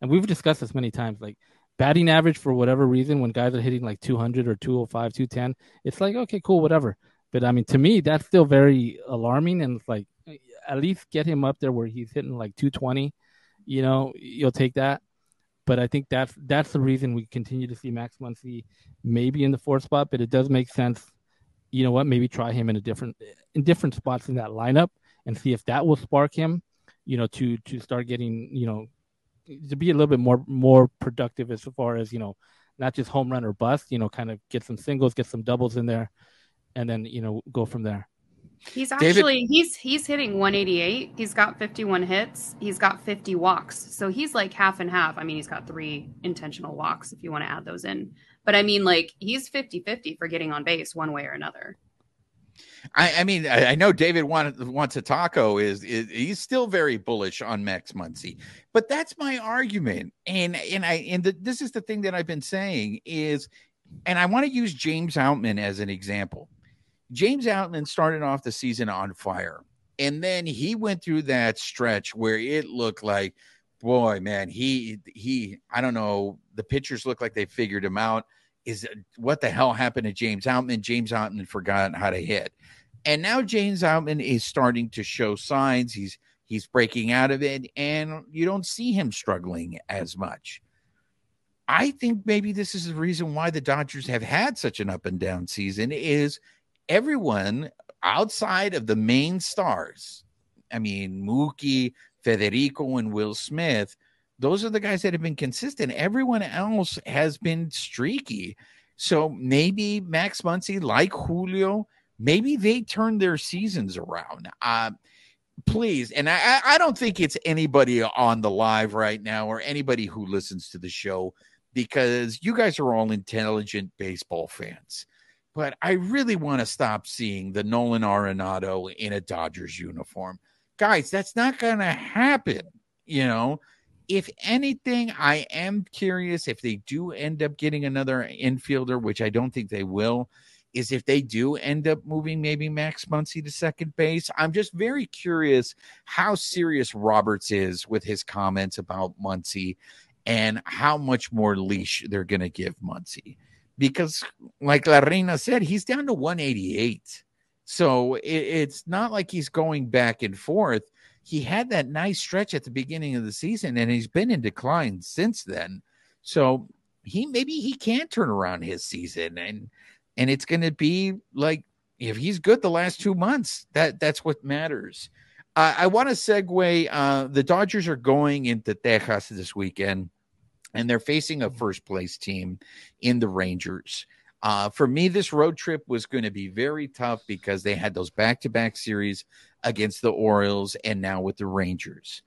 and we've discussed this many times, like batting average for whatever reason, when guys are hitting like 200 or 205, 210, it's like, okay, cool, whatever. But I mean, to me, that's still very alarming. And it's like, at least get him up there where he's hitting like 220, you know, you'll take that. But I think that's that's the reason we continue to see Max Muncy maybe in the fourth spot. But it does make sense. You know what? Maybe try him in a different in different spots in that lineup and see if that will spark him. You know, to to start getting you know to be a little bit more more productive as far as you know, not just home run or bust. You know, kind of get some singles, get some doubles in there, and then you know go from there. He's actually David... he's he's hitting 188. He's got 51 hits. He's got 50 walks. So he's like half and half. I mean, he's got three intentional walks if you want to add those in. But I mean, like he's 50-50 for getting on base one way or another. I, I mean, I, I, know David want, wants a taco is, is he's still very bullish on Max Muncy, but that's my argument. And and I and the, this is the thing that I've been saying is, and I want to use James Outman as an example. James Outman started off the season on fire, and then he went through that stretch where it looked like, boy, man, he he I don't know, the pitchers look like they figured him out is what the hell happened to James Outman? James Outman forgot how to hit. And now James Outman is starting to show signs. He's he's breaking out of it, and you don't see him struggling as much. I think maybe this is the reason why the Dodgers have had such an up and down season is everyone outside of the main stars. I mean, Mookie, Federico, and Will Smith those are the guys that have been consistent. Everyone else has been streaky. So maybe Max Muncy, like Julio, maybe they turn their seasons around. Uh, please, and I, I don't think it's anybody on the live right now or anybody who listens to the show because you guys are all intelligent baseball fans. But I really want to stop seeing the Nolan Arenado in a Dodgers uniform. Guys, that's not going to happen. You know, if anything, I am curious if they do end up getting another infielder, which I don't think they will. Is if they do end up moving maybe Max Muncy to second base. I'm just very curious how serious Roberts is with his comments about Muncy and how much more leash they're going to give Muncy. Because, like La Reina said, he's down to 188. So it, it's not like he's going back and forth he had that nice stretch at the beginning of the season and he's been in decline since then. So he maybe he can turn around his season and and it's going to be like if he's good the last two months, that that's what matters. I want to segue. Uh, the Dodgers are going into Texas this weekend, and they're facing a first place team in the Rangers. Uh, for me, this road trip was going to be very tough because they had those back to back series against the Orioles and now with the Rangers.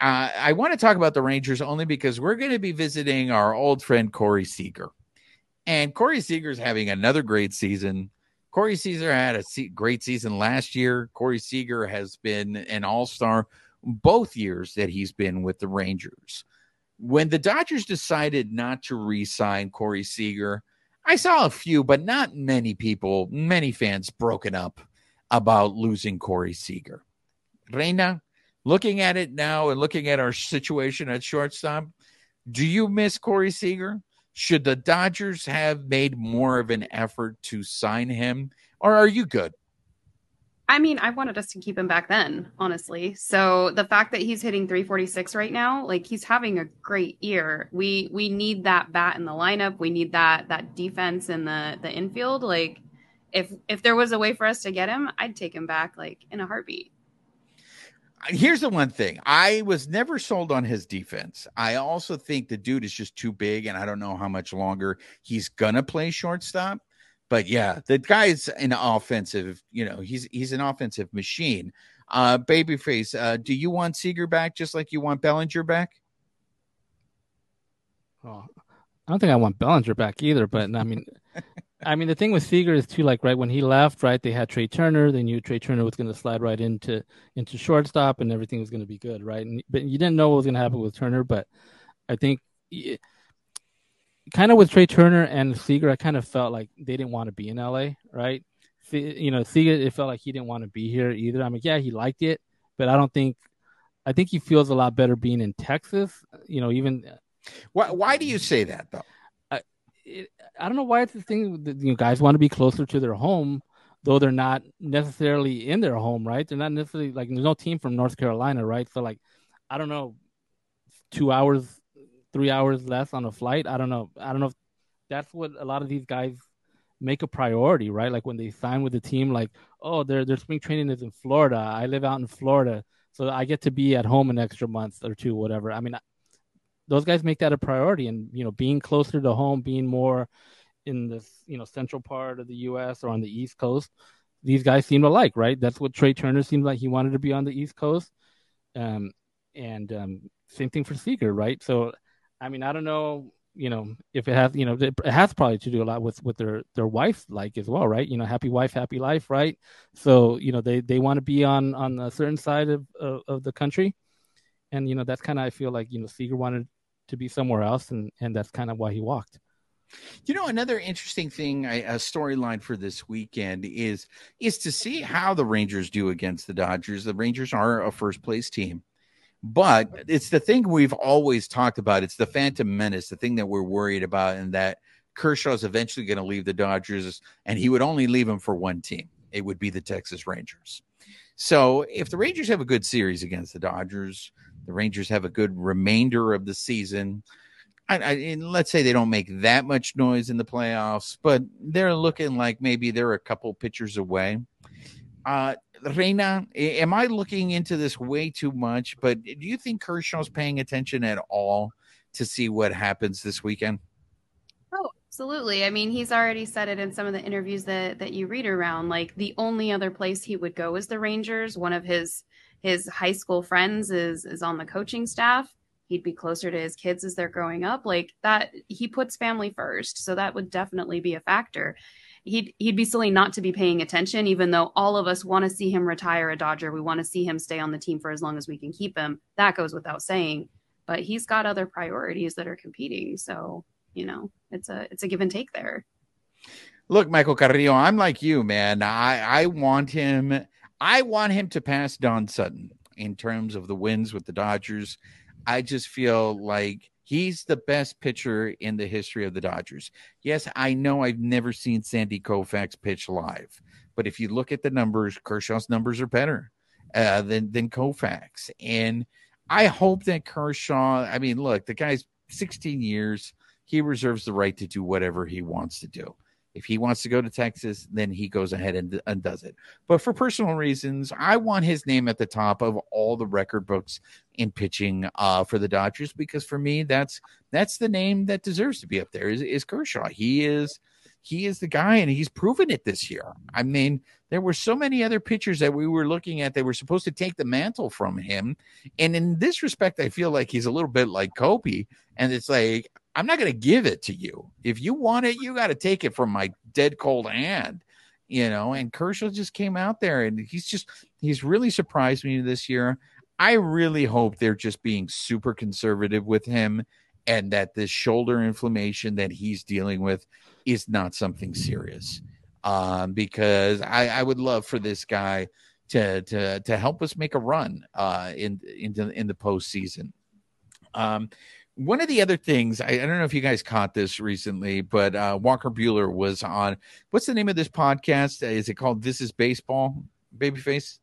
Uh, I want to talk about the Rangers only because we're going to be visiting our old friend Corey Seager. And Corey Seager is having another great season. Corey Seager had a great season last year. Corey Seager has been an all star both years that he's been with the Rangers. When the Dodgers decided not to re sign Corey Seager, I saw a few, but not many people, many fans broken up about losing Corey Seager. Reina, looking at it now and looking at our situation at shortstop, do you miss Corey Seager? Should the Dodgers have made more of an effort to sign him, or are you good? I mean, I wanted us to keep him back then, honestly. So the fact that he's hitting 346 right now, like he's having a great year. We we need that bat in the lineup. We need that that defense in the the infield. Like if if there was a way for us to get him, I'd take him back like in a heartbeat. Here's the one thing. I was never sold on his defense. I also think the dude is just too big and I don't know how much longer he's going to play shortstop but yeah, the guy's an offensive, you know, he's he's an offensive machine. Uh babyface, uh, do you want Seager back just like you want Bellinger back? Oh, I don't think I want Bellinger back either, but I mean I mean the thing with Seager is too like right when he left, right, they had Trea Turner, they knew Trea Turner was gonna slide right into into shortstop and everything was gonna be good, right? And but you didn't know what was gonna happen with Turner, but I think kind of with Trea Turner and Seager, I kind of felt like they didn't want to be in LA, right? You know, Seager, it felt like he didn't want to be here either. I mean, yeah, he liked it, but I don't think, I think he feels a lot better being in Texas. You know, even. Why? Why do you say that though? I, it, I don't know why it's the thing that you know, guys want to be closer to their home, though they're not necessarily in their home, right? They're not necessarily like there's no team from North Carolina, right? So like, I don't know, two hours three hours less on a flight. I don't know. I don't know if that's what a lot of these guys make a priority, right? Like when they sign with the team, like, oh, their their spring training is in Florida. I live out in Florida, so I get to be at home an extra month or two, whatever. I mean, those guys make that a priority, and you know, being closer to home, being more in this you know central part of the U.S. or on the East Coast, these guys seem to like, right? That's what Trea Turner seemed like he wanted to be on the East Coast, um, and um, same thing for Seager, right? So I mean, I don't know, you know, if it has, you know, it has probably to do a lot with with their their wife like as well, right? You know, happy wife, happy life, right? So you know, they they want to be on on a certain side of of, of the country, and you know, that's kind of I feel like you know Seager wanted to be somewhere else, and and that's kind of why he walked. You know, another interesting thing, a storyline for this weekend is is to see how the Rangers do against the Dodgers. The Rangers are a first place team. But it's the thing we've always talked about. It's the Phantom Menace, the thing that we're worried about, and that Kershaw's eventually going to leave the Dodgers, and he would only leave them for one team. It would be the Texas Rangers. So if the Rangers have a good series against the Dodgers, the Rangers have a good remainder of the season. I, I, let's say they don't make that much noise in the playoffs, but they're looking like maybe they're a couple pitchers away. Uh, Reina, am I looking into this way too much? But do you think Kershaw's paying attention at all to see what happens this weekend? Oh, absolutely. I mean, he's already said it in some of the interviews that that you read around. Like the only other place he would go is the Rangers. One of his his high school friends is is on the coaching staff. He'd be closer to his kids as they're growing up. Like that, he puts family first. So that would definitely be a factor he'd he'd be silly not to be paying attention, even though all of us want to see him retire a Dodger. We want to see him stay on the team for as long as we can keep him. That goes without saying. But he's got other priorities that are competing. So, you know, it's a it's a give and take there. Look, Michael Carrillo, I'm like you, man. I, I want him I want him to pass Don Sutton in terms of the wins with the Dodgers. I just feel like He's the best pitcher in the history of the Dodgers. Yes, I know I've never seen Sandy Koufax pitch live, but if you look at the numbers, Kershaw's numbers are better uh, than than Koufax, and I hope that Kershaw. I mean, look, the guy's 16 years. He reserves the right to do whatever he wants to do. If he wants to go to Texas, then he goes ahead and, and does it. But for personal reasons, I want his name at the top of all the record books in pitching uh, for the Dodgers because for me, that's that's the name that deserves to be up there. Is, is Kershaw? He is he is the guy, and he's proven it this year. I mean, there were so many other pitchers that we were looking at that were supposed to take the mantle from him, and in this respect, I feel like he's a little bit like Kobe, and it's like I'm not going to give it to you. If you want it, you got to take it from my dead cold hand, you know. And Kershaw just came out there and he's just, he's really surprised me this year. I really hope they're just being super conservative with him and that this shoulder inflammation that he's dealing with is not something serious. Um, because I, I would love for this guy to to to help us make a run uh in in the postseason. Um, one of the other things I, I, don't know if you guys caught this recently, but uh, Walker Buehler was on. What's the name of this podcast? Is it called This Is Baseball? babyface?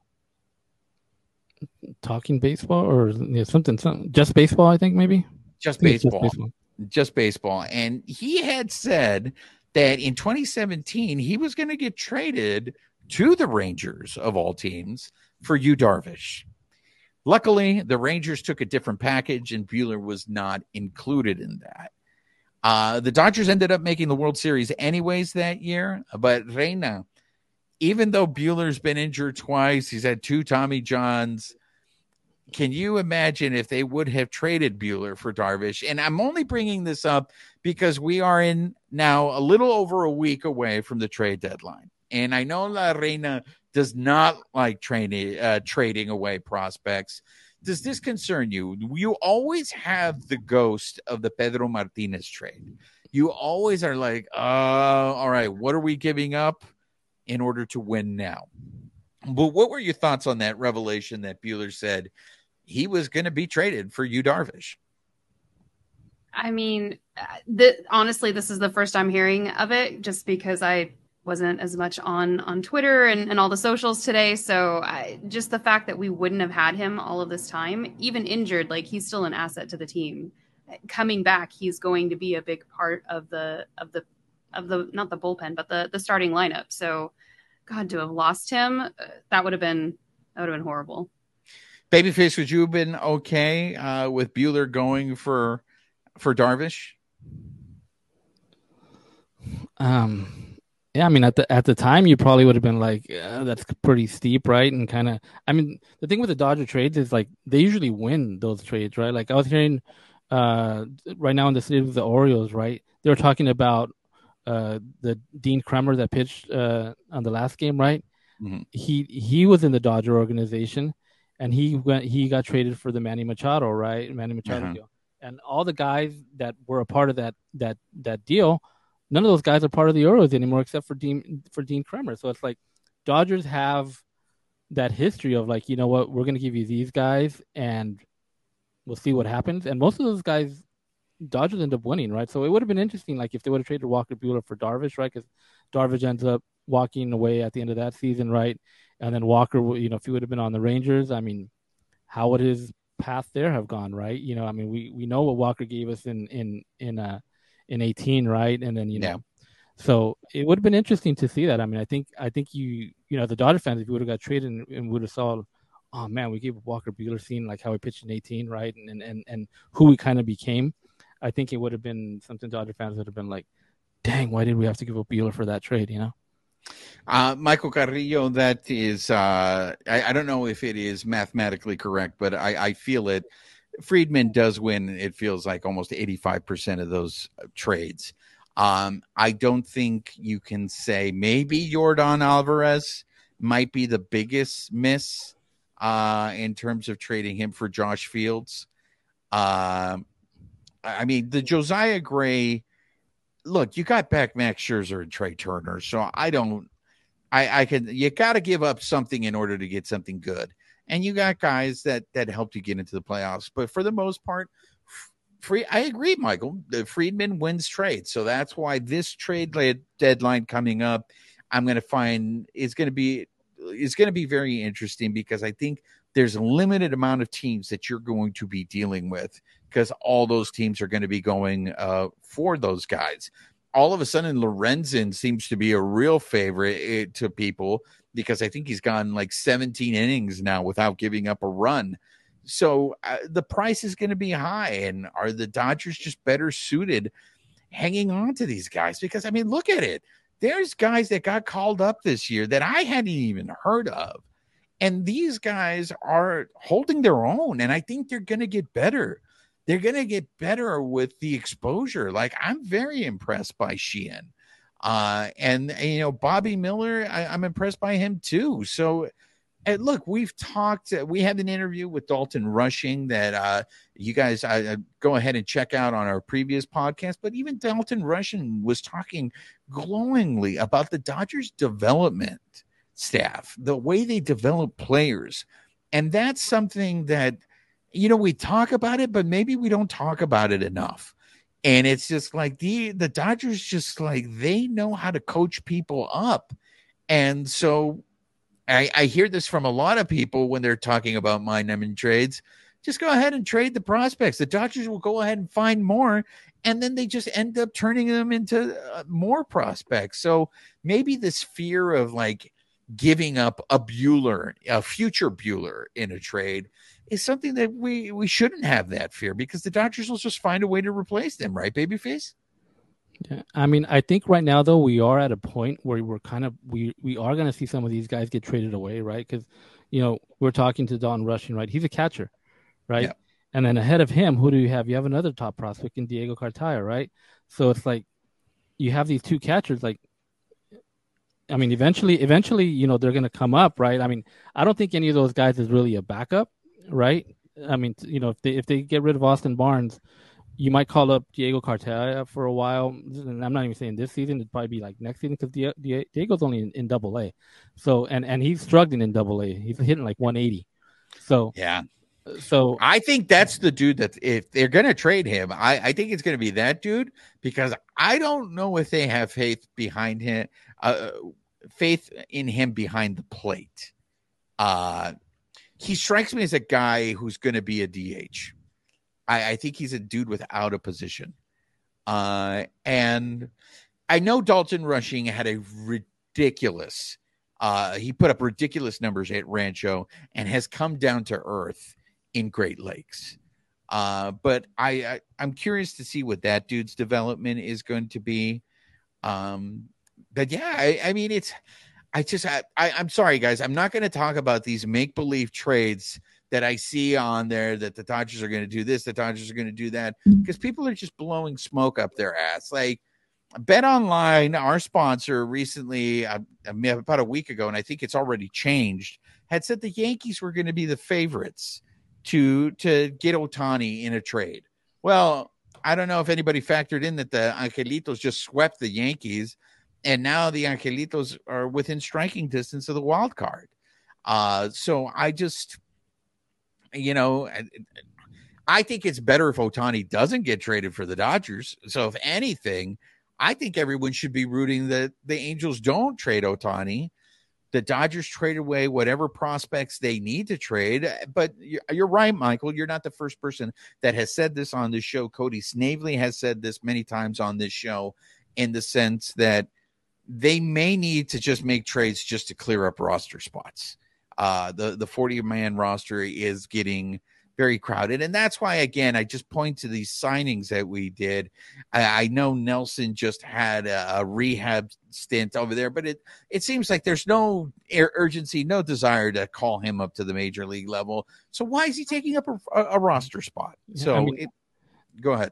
Talking baseball or yeah, something, something, just baseball, I think maybe. Just I think it's baseball. Just baseball. And he had said that in 2017 he was going to get traded to the Rangers of all teams for Yu Darvish. Luckily, the Rangers took a different package, and Buehler was not included in that. Uh, the Dodgers ended up making the World Series anyways that year, but Reina, even though Buehler's been injured twice, he's had two Tommy Johns. Can you imagine if they would have traded Buehler for Darvish? And I'm only bringing this up because we are in now a little over a week away from the trade deadline. And I know La Reina does not like training, uh, trading away prospects. Does this concern you? You always have the ghost of the Pedro Martinez trade. You always are like, uh, all right, what are we giving up in order to win now? But what were your thoughts on that revelation that Buehler said he was going to be traded for Yu Darvish? I mean, uh, honestly, this is the first I'm hearing of it, just because I wasn't as much on on Twitter and, and all the socials today. So I, just the fact that we wouldn't have had him all of this time, even injured, like he's still an asset to the team. Coming back, he's going to be a big part of the of the of the not the bullpen, but the the starting lineup. So, God, to have lost him, uh, that would have been that would have been horrible. Babyface, would you have been okay uh, with Buehler going for for Darvish? Um, yeah, I mean, at the at the time, you probably would have been like, yeah, "That's pretty steep, right?" And kind of, I mean, the thing with the Dodger trades is like they usually win those trades, right? Like I was hearing uh, right now in the city of the Orioles, right? They were talking about uh, the Dean Kremer that pitched uh, on the last game, right? Mm-hmm. He he was in the Dodger organization, and he went he got traded for the Manny Machado, right? Manny Machado uh-huh. deal, and all the guys that were a part of that that that deal none of those guys are part of the Orioles anymore except for Dean for Dean Kremer. So it's like Dodgers have that history of like, you know what, we're gonna give you these guys and we'll see what happens. And most of those guys Dodgers end up winning, right? So it would have been interesting, like if they would have traded Walker Buehler for Darvish, right? Because Darvish ends up walking away at the end of that season, right? And then Walker, you know, if he would have been on the Rangers, I mean, how would his path there have gone, right? You know, I mean, we we know what Walker gave us in in in uh in 18, right? And then you know, yeah. so it would have been interesting to see that. I mean, I think I think you you know the Dodger fans, if you would have got traded and, and would have saw, oh man, we gave Walker Buehler scene like how he pitched in 18, right? And and and and who we kind of became. I think it would have been something Dodger fans would have been like, dang, why did we have to give up Buehler for that trade? You know. Uh, Michael Carrillo, that is, uh, I, I, don't know if it is mathematically correct, but I, I feel it Friedman does win, it feels like almost 85% of those uh, trades. Um, I don't think you can say maybe Jordan Alvarez might be the biggest miss uh, in terms of trading him for Josh Fields. Uh, I mean, the Josiah Gray look, you got back Max Scherzer and Trea Turner, so I don't. I, I can. You got to give up something in order to get something good and you got guys that that helped you get into the playoffs. But for the most part, free. I agree, Michael. The Friedman wins trade, so that's why this trade deadline coming up, I'm going to find is going to be is going to be very interesting because I think there's a limited amount of teams that you're going to be dealing with because all those teams are going to be going uh, for those guys. All of a sudden, Lorenzen seems to be a real favorite eh, to people because I think he's gone like 17 innings now without giving up a run. So uh, the price is going to be high. And are the Dodgers just better suited hanging on to these guys? Because, I mean, look at it. There's guys that got called up this year that I hadn't even heard of. And these guys are holding their own. And I think they're going to get better. They're going to get better with the exposure. Like, I'm very impressed by Sheehan. Uh, and, and, you know, Bobby Miller, I, I'm impressed by him too. So, and look, we've talked, uh, we had an interview with Dalton Rushing that uh, you guys uh, go ahead and check out on our previous podcast. But even Dalton Rushing was talking glowingly about the Dodgers development staff, the way they develop players. And that's something that, you know, we talk about it, but maybe we don't talk about it enough and it's just like the the Dodgers just like they know how to coach people up. And so I, I hear this from a lot of people when they're talking about mind numbing trades. Just go ahead and trade the prospects. The Dodgers will go ahead and find more, and then they just end up turning them into uh, more prospects. So maybe this fear of like giving up a Buehler, a future Buehler in a trade is something that we we shouldn't have that fear because the Dodgers will just find a way to replace them, right, babyface? Yeah, I mean, I think right now though we are at a point where we're kind of we we are going to see some of these guys get traded away, right? Because you know we're talking to Dalton Rushing, right? He's a catcher, right? Yeah. And then ahead of him, who do you have? You have another top prospect in Diego Cartaya, right? So it's like you have these two catchers. Like, I mean, eventually, eventually, you know, they're going to come up, right? I mean, I don't think any of those guys is really a backup, right? I mean, you know, if they if they get rid of Austin Barnes, you might call up Diego Cartaya for a while. And I'm not even saying this season; it'd probably be like next season because Diego's only in, in Double A. So and and he's struggling in Double A. He's hitting like 180. So yeah. So I think that's the dude that if they're going to trade him, I, I think it's going to be that dude because I don't know if they have faith behind him, uh, faith in him behind the plate. Uh, he strikes me as a guy who's going to be a DH. I, I, think he's a dude without a position. Uh, and I know Dalton Rushing had a ridiculous, uh, he put up ridiculous numbers at Rancho and has come down to earth in Great Lakes. Uh, but I, I am curious to see what that dude's development is going to be. Um, but yeah, I, I mean it's I just I, I am sorry guys, I'm not going to talk about these make believe trades that I see on there that the Dodgers are going to do this, the Dodgers are going to do that, because people are just blowing smoke up their ass. Like Bet Online, our sponsor, recently uh, about a week ago, and I think it's already changed, had said the Yankees were going to be the favorites to to get Ohtani in a trade. Well, I don't know if anybody factored in that the Angelitos just swept the Yankees, and now the Angelitos are within striking distance of the wild card. Uh, so I just you know, I think it's better if Ohtani doesn't get traded for the Dodgers. So if anything, I think everyone should be rooting that the Angels don't trade Ohtani. The Dodgers trade away whatever prospects they need to trade. But you're right, Michael. You're not the first person that has said this on this show. Cody Snavely has said this many times on this show in the sense that they may need to just make trades just to clear up roster spots uh, the the 40 man roster is getting very crowded. And that's why, again, I just point to these signings that we did. I, I know Nelson just had a, a, rehab stint over there, but it, it seems like there's no urgency, no desire to call him up to the major league level. So why is he taking up a, a, roster spot? So I mean, it, go ahead.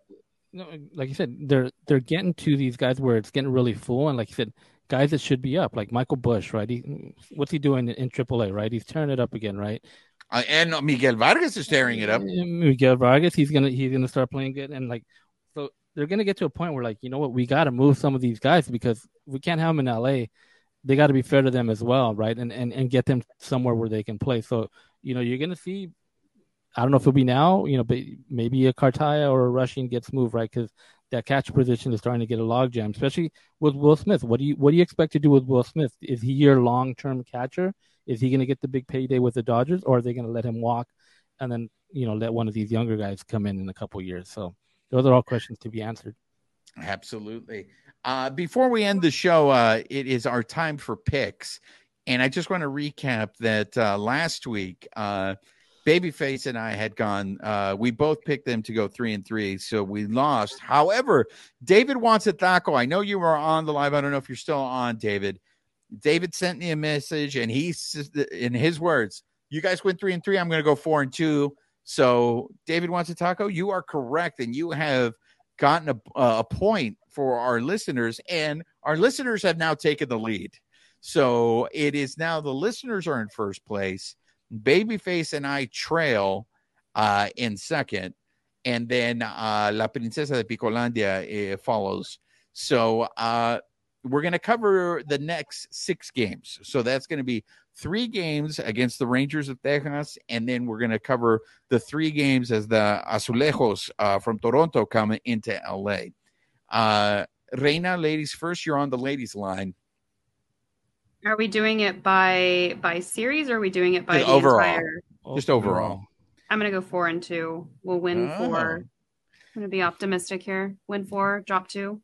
No, like you said, they're they're getting to these guys where it's getting really full, and like you said, guys that should be up, like Michael Busch, right? He, what's he doing in AAA, right? He's turning it up again, right? Uh, and Miguel Vargas is tearing it up. Miguel Vargas, he's gonna he's gonna start playing good, and like so they're gonna get to a point where like you know what, we got to move some of these guys because we can't have them in LA. They got to be fair to them as well, right? And and and get them somewhere where they can play. So you know you're gonna see. I don't know if it'll be now, you know, but maybe a Cartaya or a Rushing gets moved, right? Because that catcher position is starting to get a logjam, especially with Will Smith. What do you what do you expect to do with Will Smith? Is he your long term catcher? Is he going to get the big payday with the Dodgers, or are they going to let him walk and then you know let one of these younger guys come in in a couple years? So those are all questions to be answered. Absolutely. Uh, before we end the show, uh, it is our time for picks, and I just want to recap that uh, last week. Babyface and I had gone. Uh, we both picked them to go three and three, so we lost. However, David wants a taco. I know you were on the live. I don't know if you're still on, David. David sent me a message, and he's in his words, "You guys went three and three. I'm going to go four and two. So, David wants a taco. You are correct, and you have gotten a, a point for our listeners, and our listeners have now taken the lead. So it is now the listeners are in first place Babyface and I trail uh, in second, and then uh, La Princesa de Picolandia uh, follows. So uh, we're going to cover the next six games. So that's going to be three games against the Rangers of Texas, and then we're going to cover the three games as the Azulejos uh, from Toronto come into LA. Uh, Reina, ladies first. You're on the ladies line. Are we doing it by by series or are we doing it by Just the overall. entire? Just overall. I'm gonna go four and two. We'll win Oh. four. I'm gonna be optimistic here. Win four, drop two.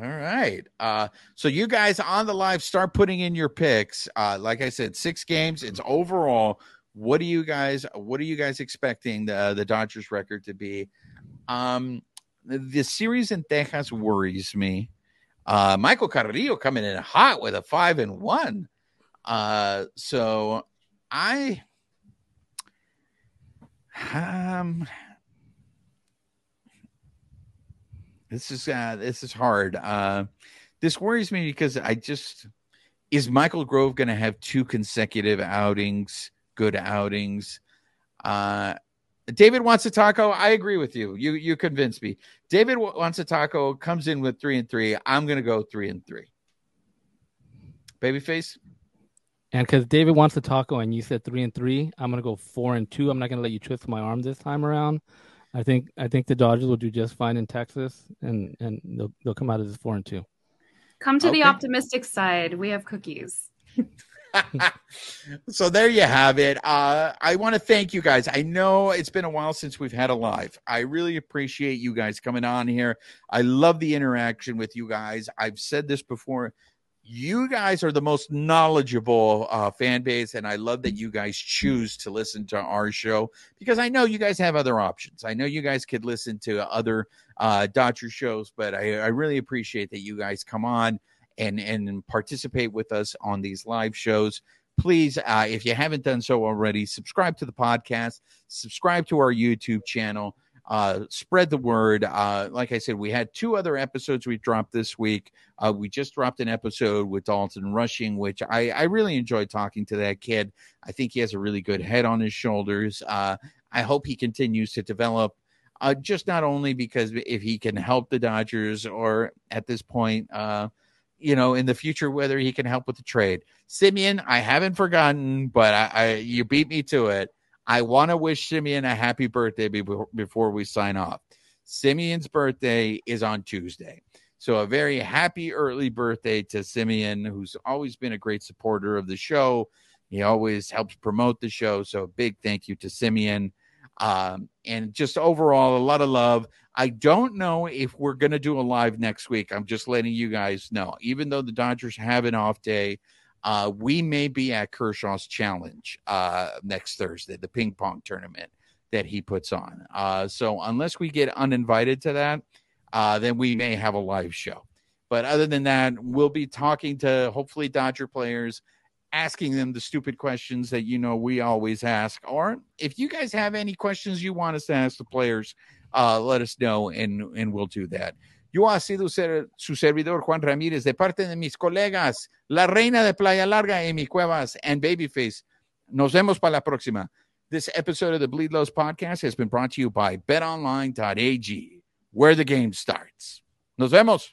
All right. Uh, so you guys on the live start putting in your picks. Uh, like I said, six games. It's overall. What do you guys? What are you guys expecting the the Dodgers record to be? Um, the, the series in Texas worries me. Uh, Michael Carrillo coming in hot with a five and one. Uh, so I um this is uh this is hard. Uh this worries me because I just is Michael Grove going to have two consecutive outings, good outings? Uh David wants a taco. I agree with you. You you convinced me. David wa- wants a taco. Comes in with three and three. I'm going to go three and three. Babyface. And because David wants a taco and you said three and three, I'm gonna go four and two. I'm not gonna let you twist my arm this time around. I think I think the Dodgers will do just fine in Texas, and and they'll they'll come out of this four and two. Come to the optimistic side. We have cookies. so there you have it. Uh, I want to thank you guys. I know it's been a while since we've had a live. I really appreciate you guys coming on here. I love the interaction with you guys. I've said this before. You guys are the most knowledgeable uh, fan base, and I love that you guys choose to listen to our show because I know you guys have other options. I know you guys could listen to other uh, Dodger shows, but I, I really appreciate that you guys come on and and participate with us on these live shows. Please uh, if you haven't done so already subscribe to the podcast subscribe to our youtube channel uh, spread the word. Uh, like i said we had two other episodes we dropped this week. Uh, we just dropped an episode with dalton rushing which I, I really enjoyed talking to that kid. I think he has a really good head on his shoulders. Uh, i hope he continues to develop uh, just not only because if he can help the dodgers or at this point uh, you know, in the future, whether he can help with the trade. Simeon, I haven't forgotten, but I, I you beat me to it. I want to wish Simeon a happy birthday before, before we sign off. Simeon's birthday is on Tuesday. So a very happy early birthday to Simeon, who's always been a great supporter of the show. He always helps promote the show. So a big thank you to Simeon. Um, and just overall, a lot of love. I don't know if we're going to do a live next week. I'm just letting you guys know. Even though the Dodgers have an off day, uh, we may be at Kershaw's Challenge uh, next Thursday, the ping pong tournament that he puts on. Uh, so unless we get uninvited to that, uh, then we may have a live show. But other than that, we'll be talking to hopefully Dodger players, asking them the stupid questions that you know we always ask. Or if you guys have any questions you want us to ask the players, uh, let us know and, and we'll do that. Yo ha sido ser- su servidor Juan Ramírez de parte de mis colegas, la reina de Playa Larga, Amy Cuevas, and Babyface. Nos vemos para la próxima. This episode of the Bleed Lows podcast has been brought to you by betonline.ag, where the game starts. Nos vemos.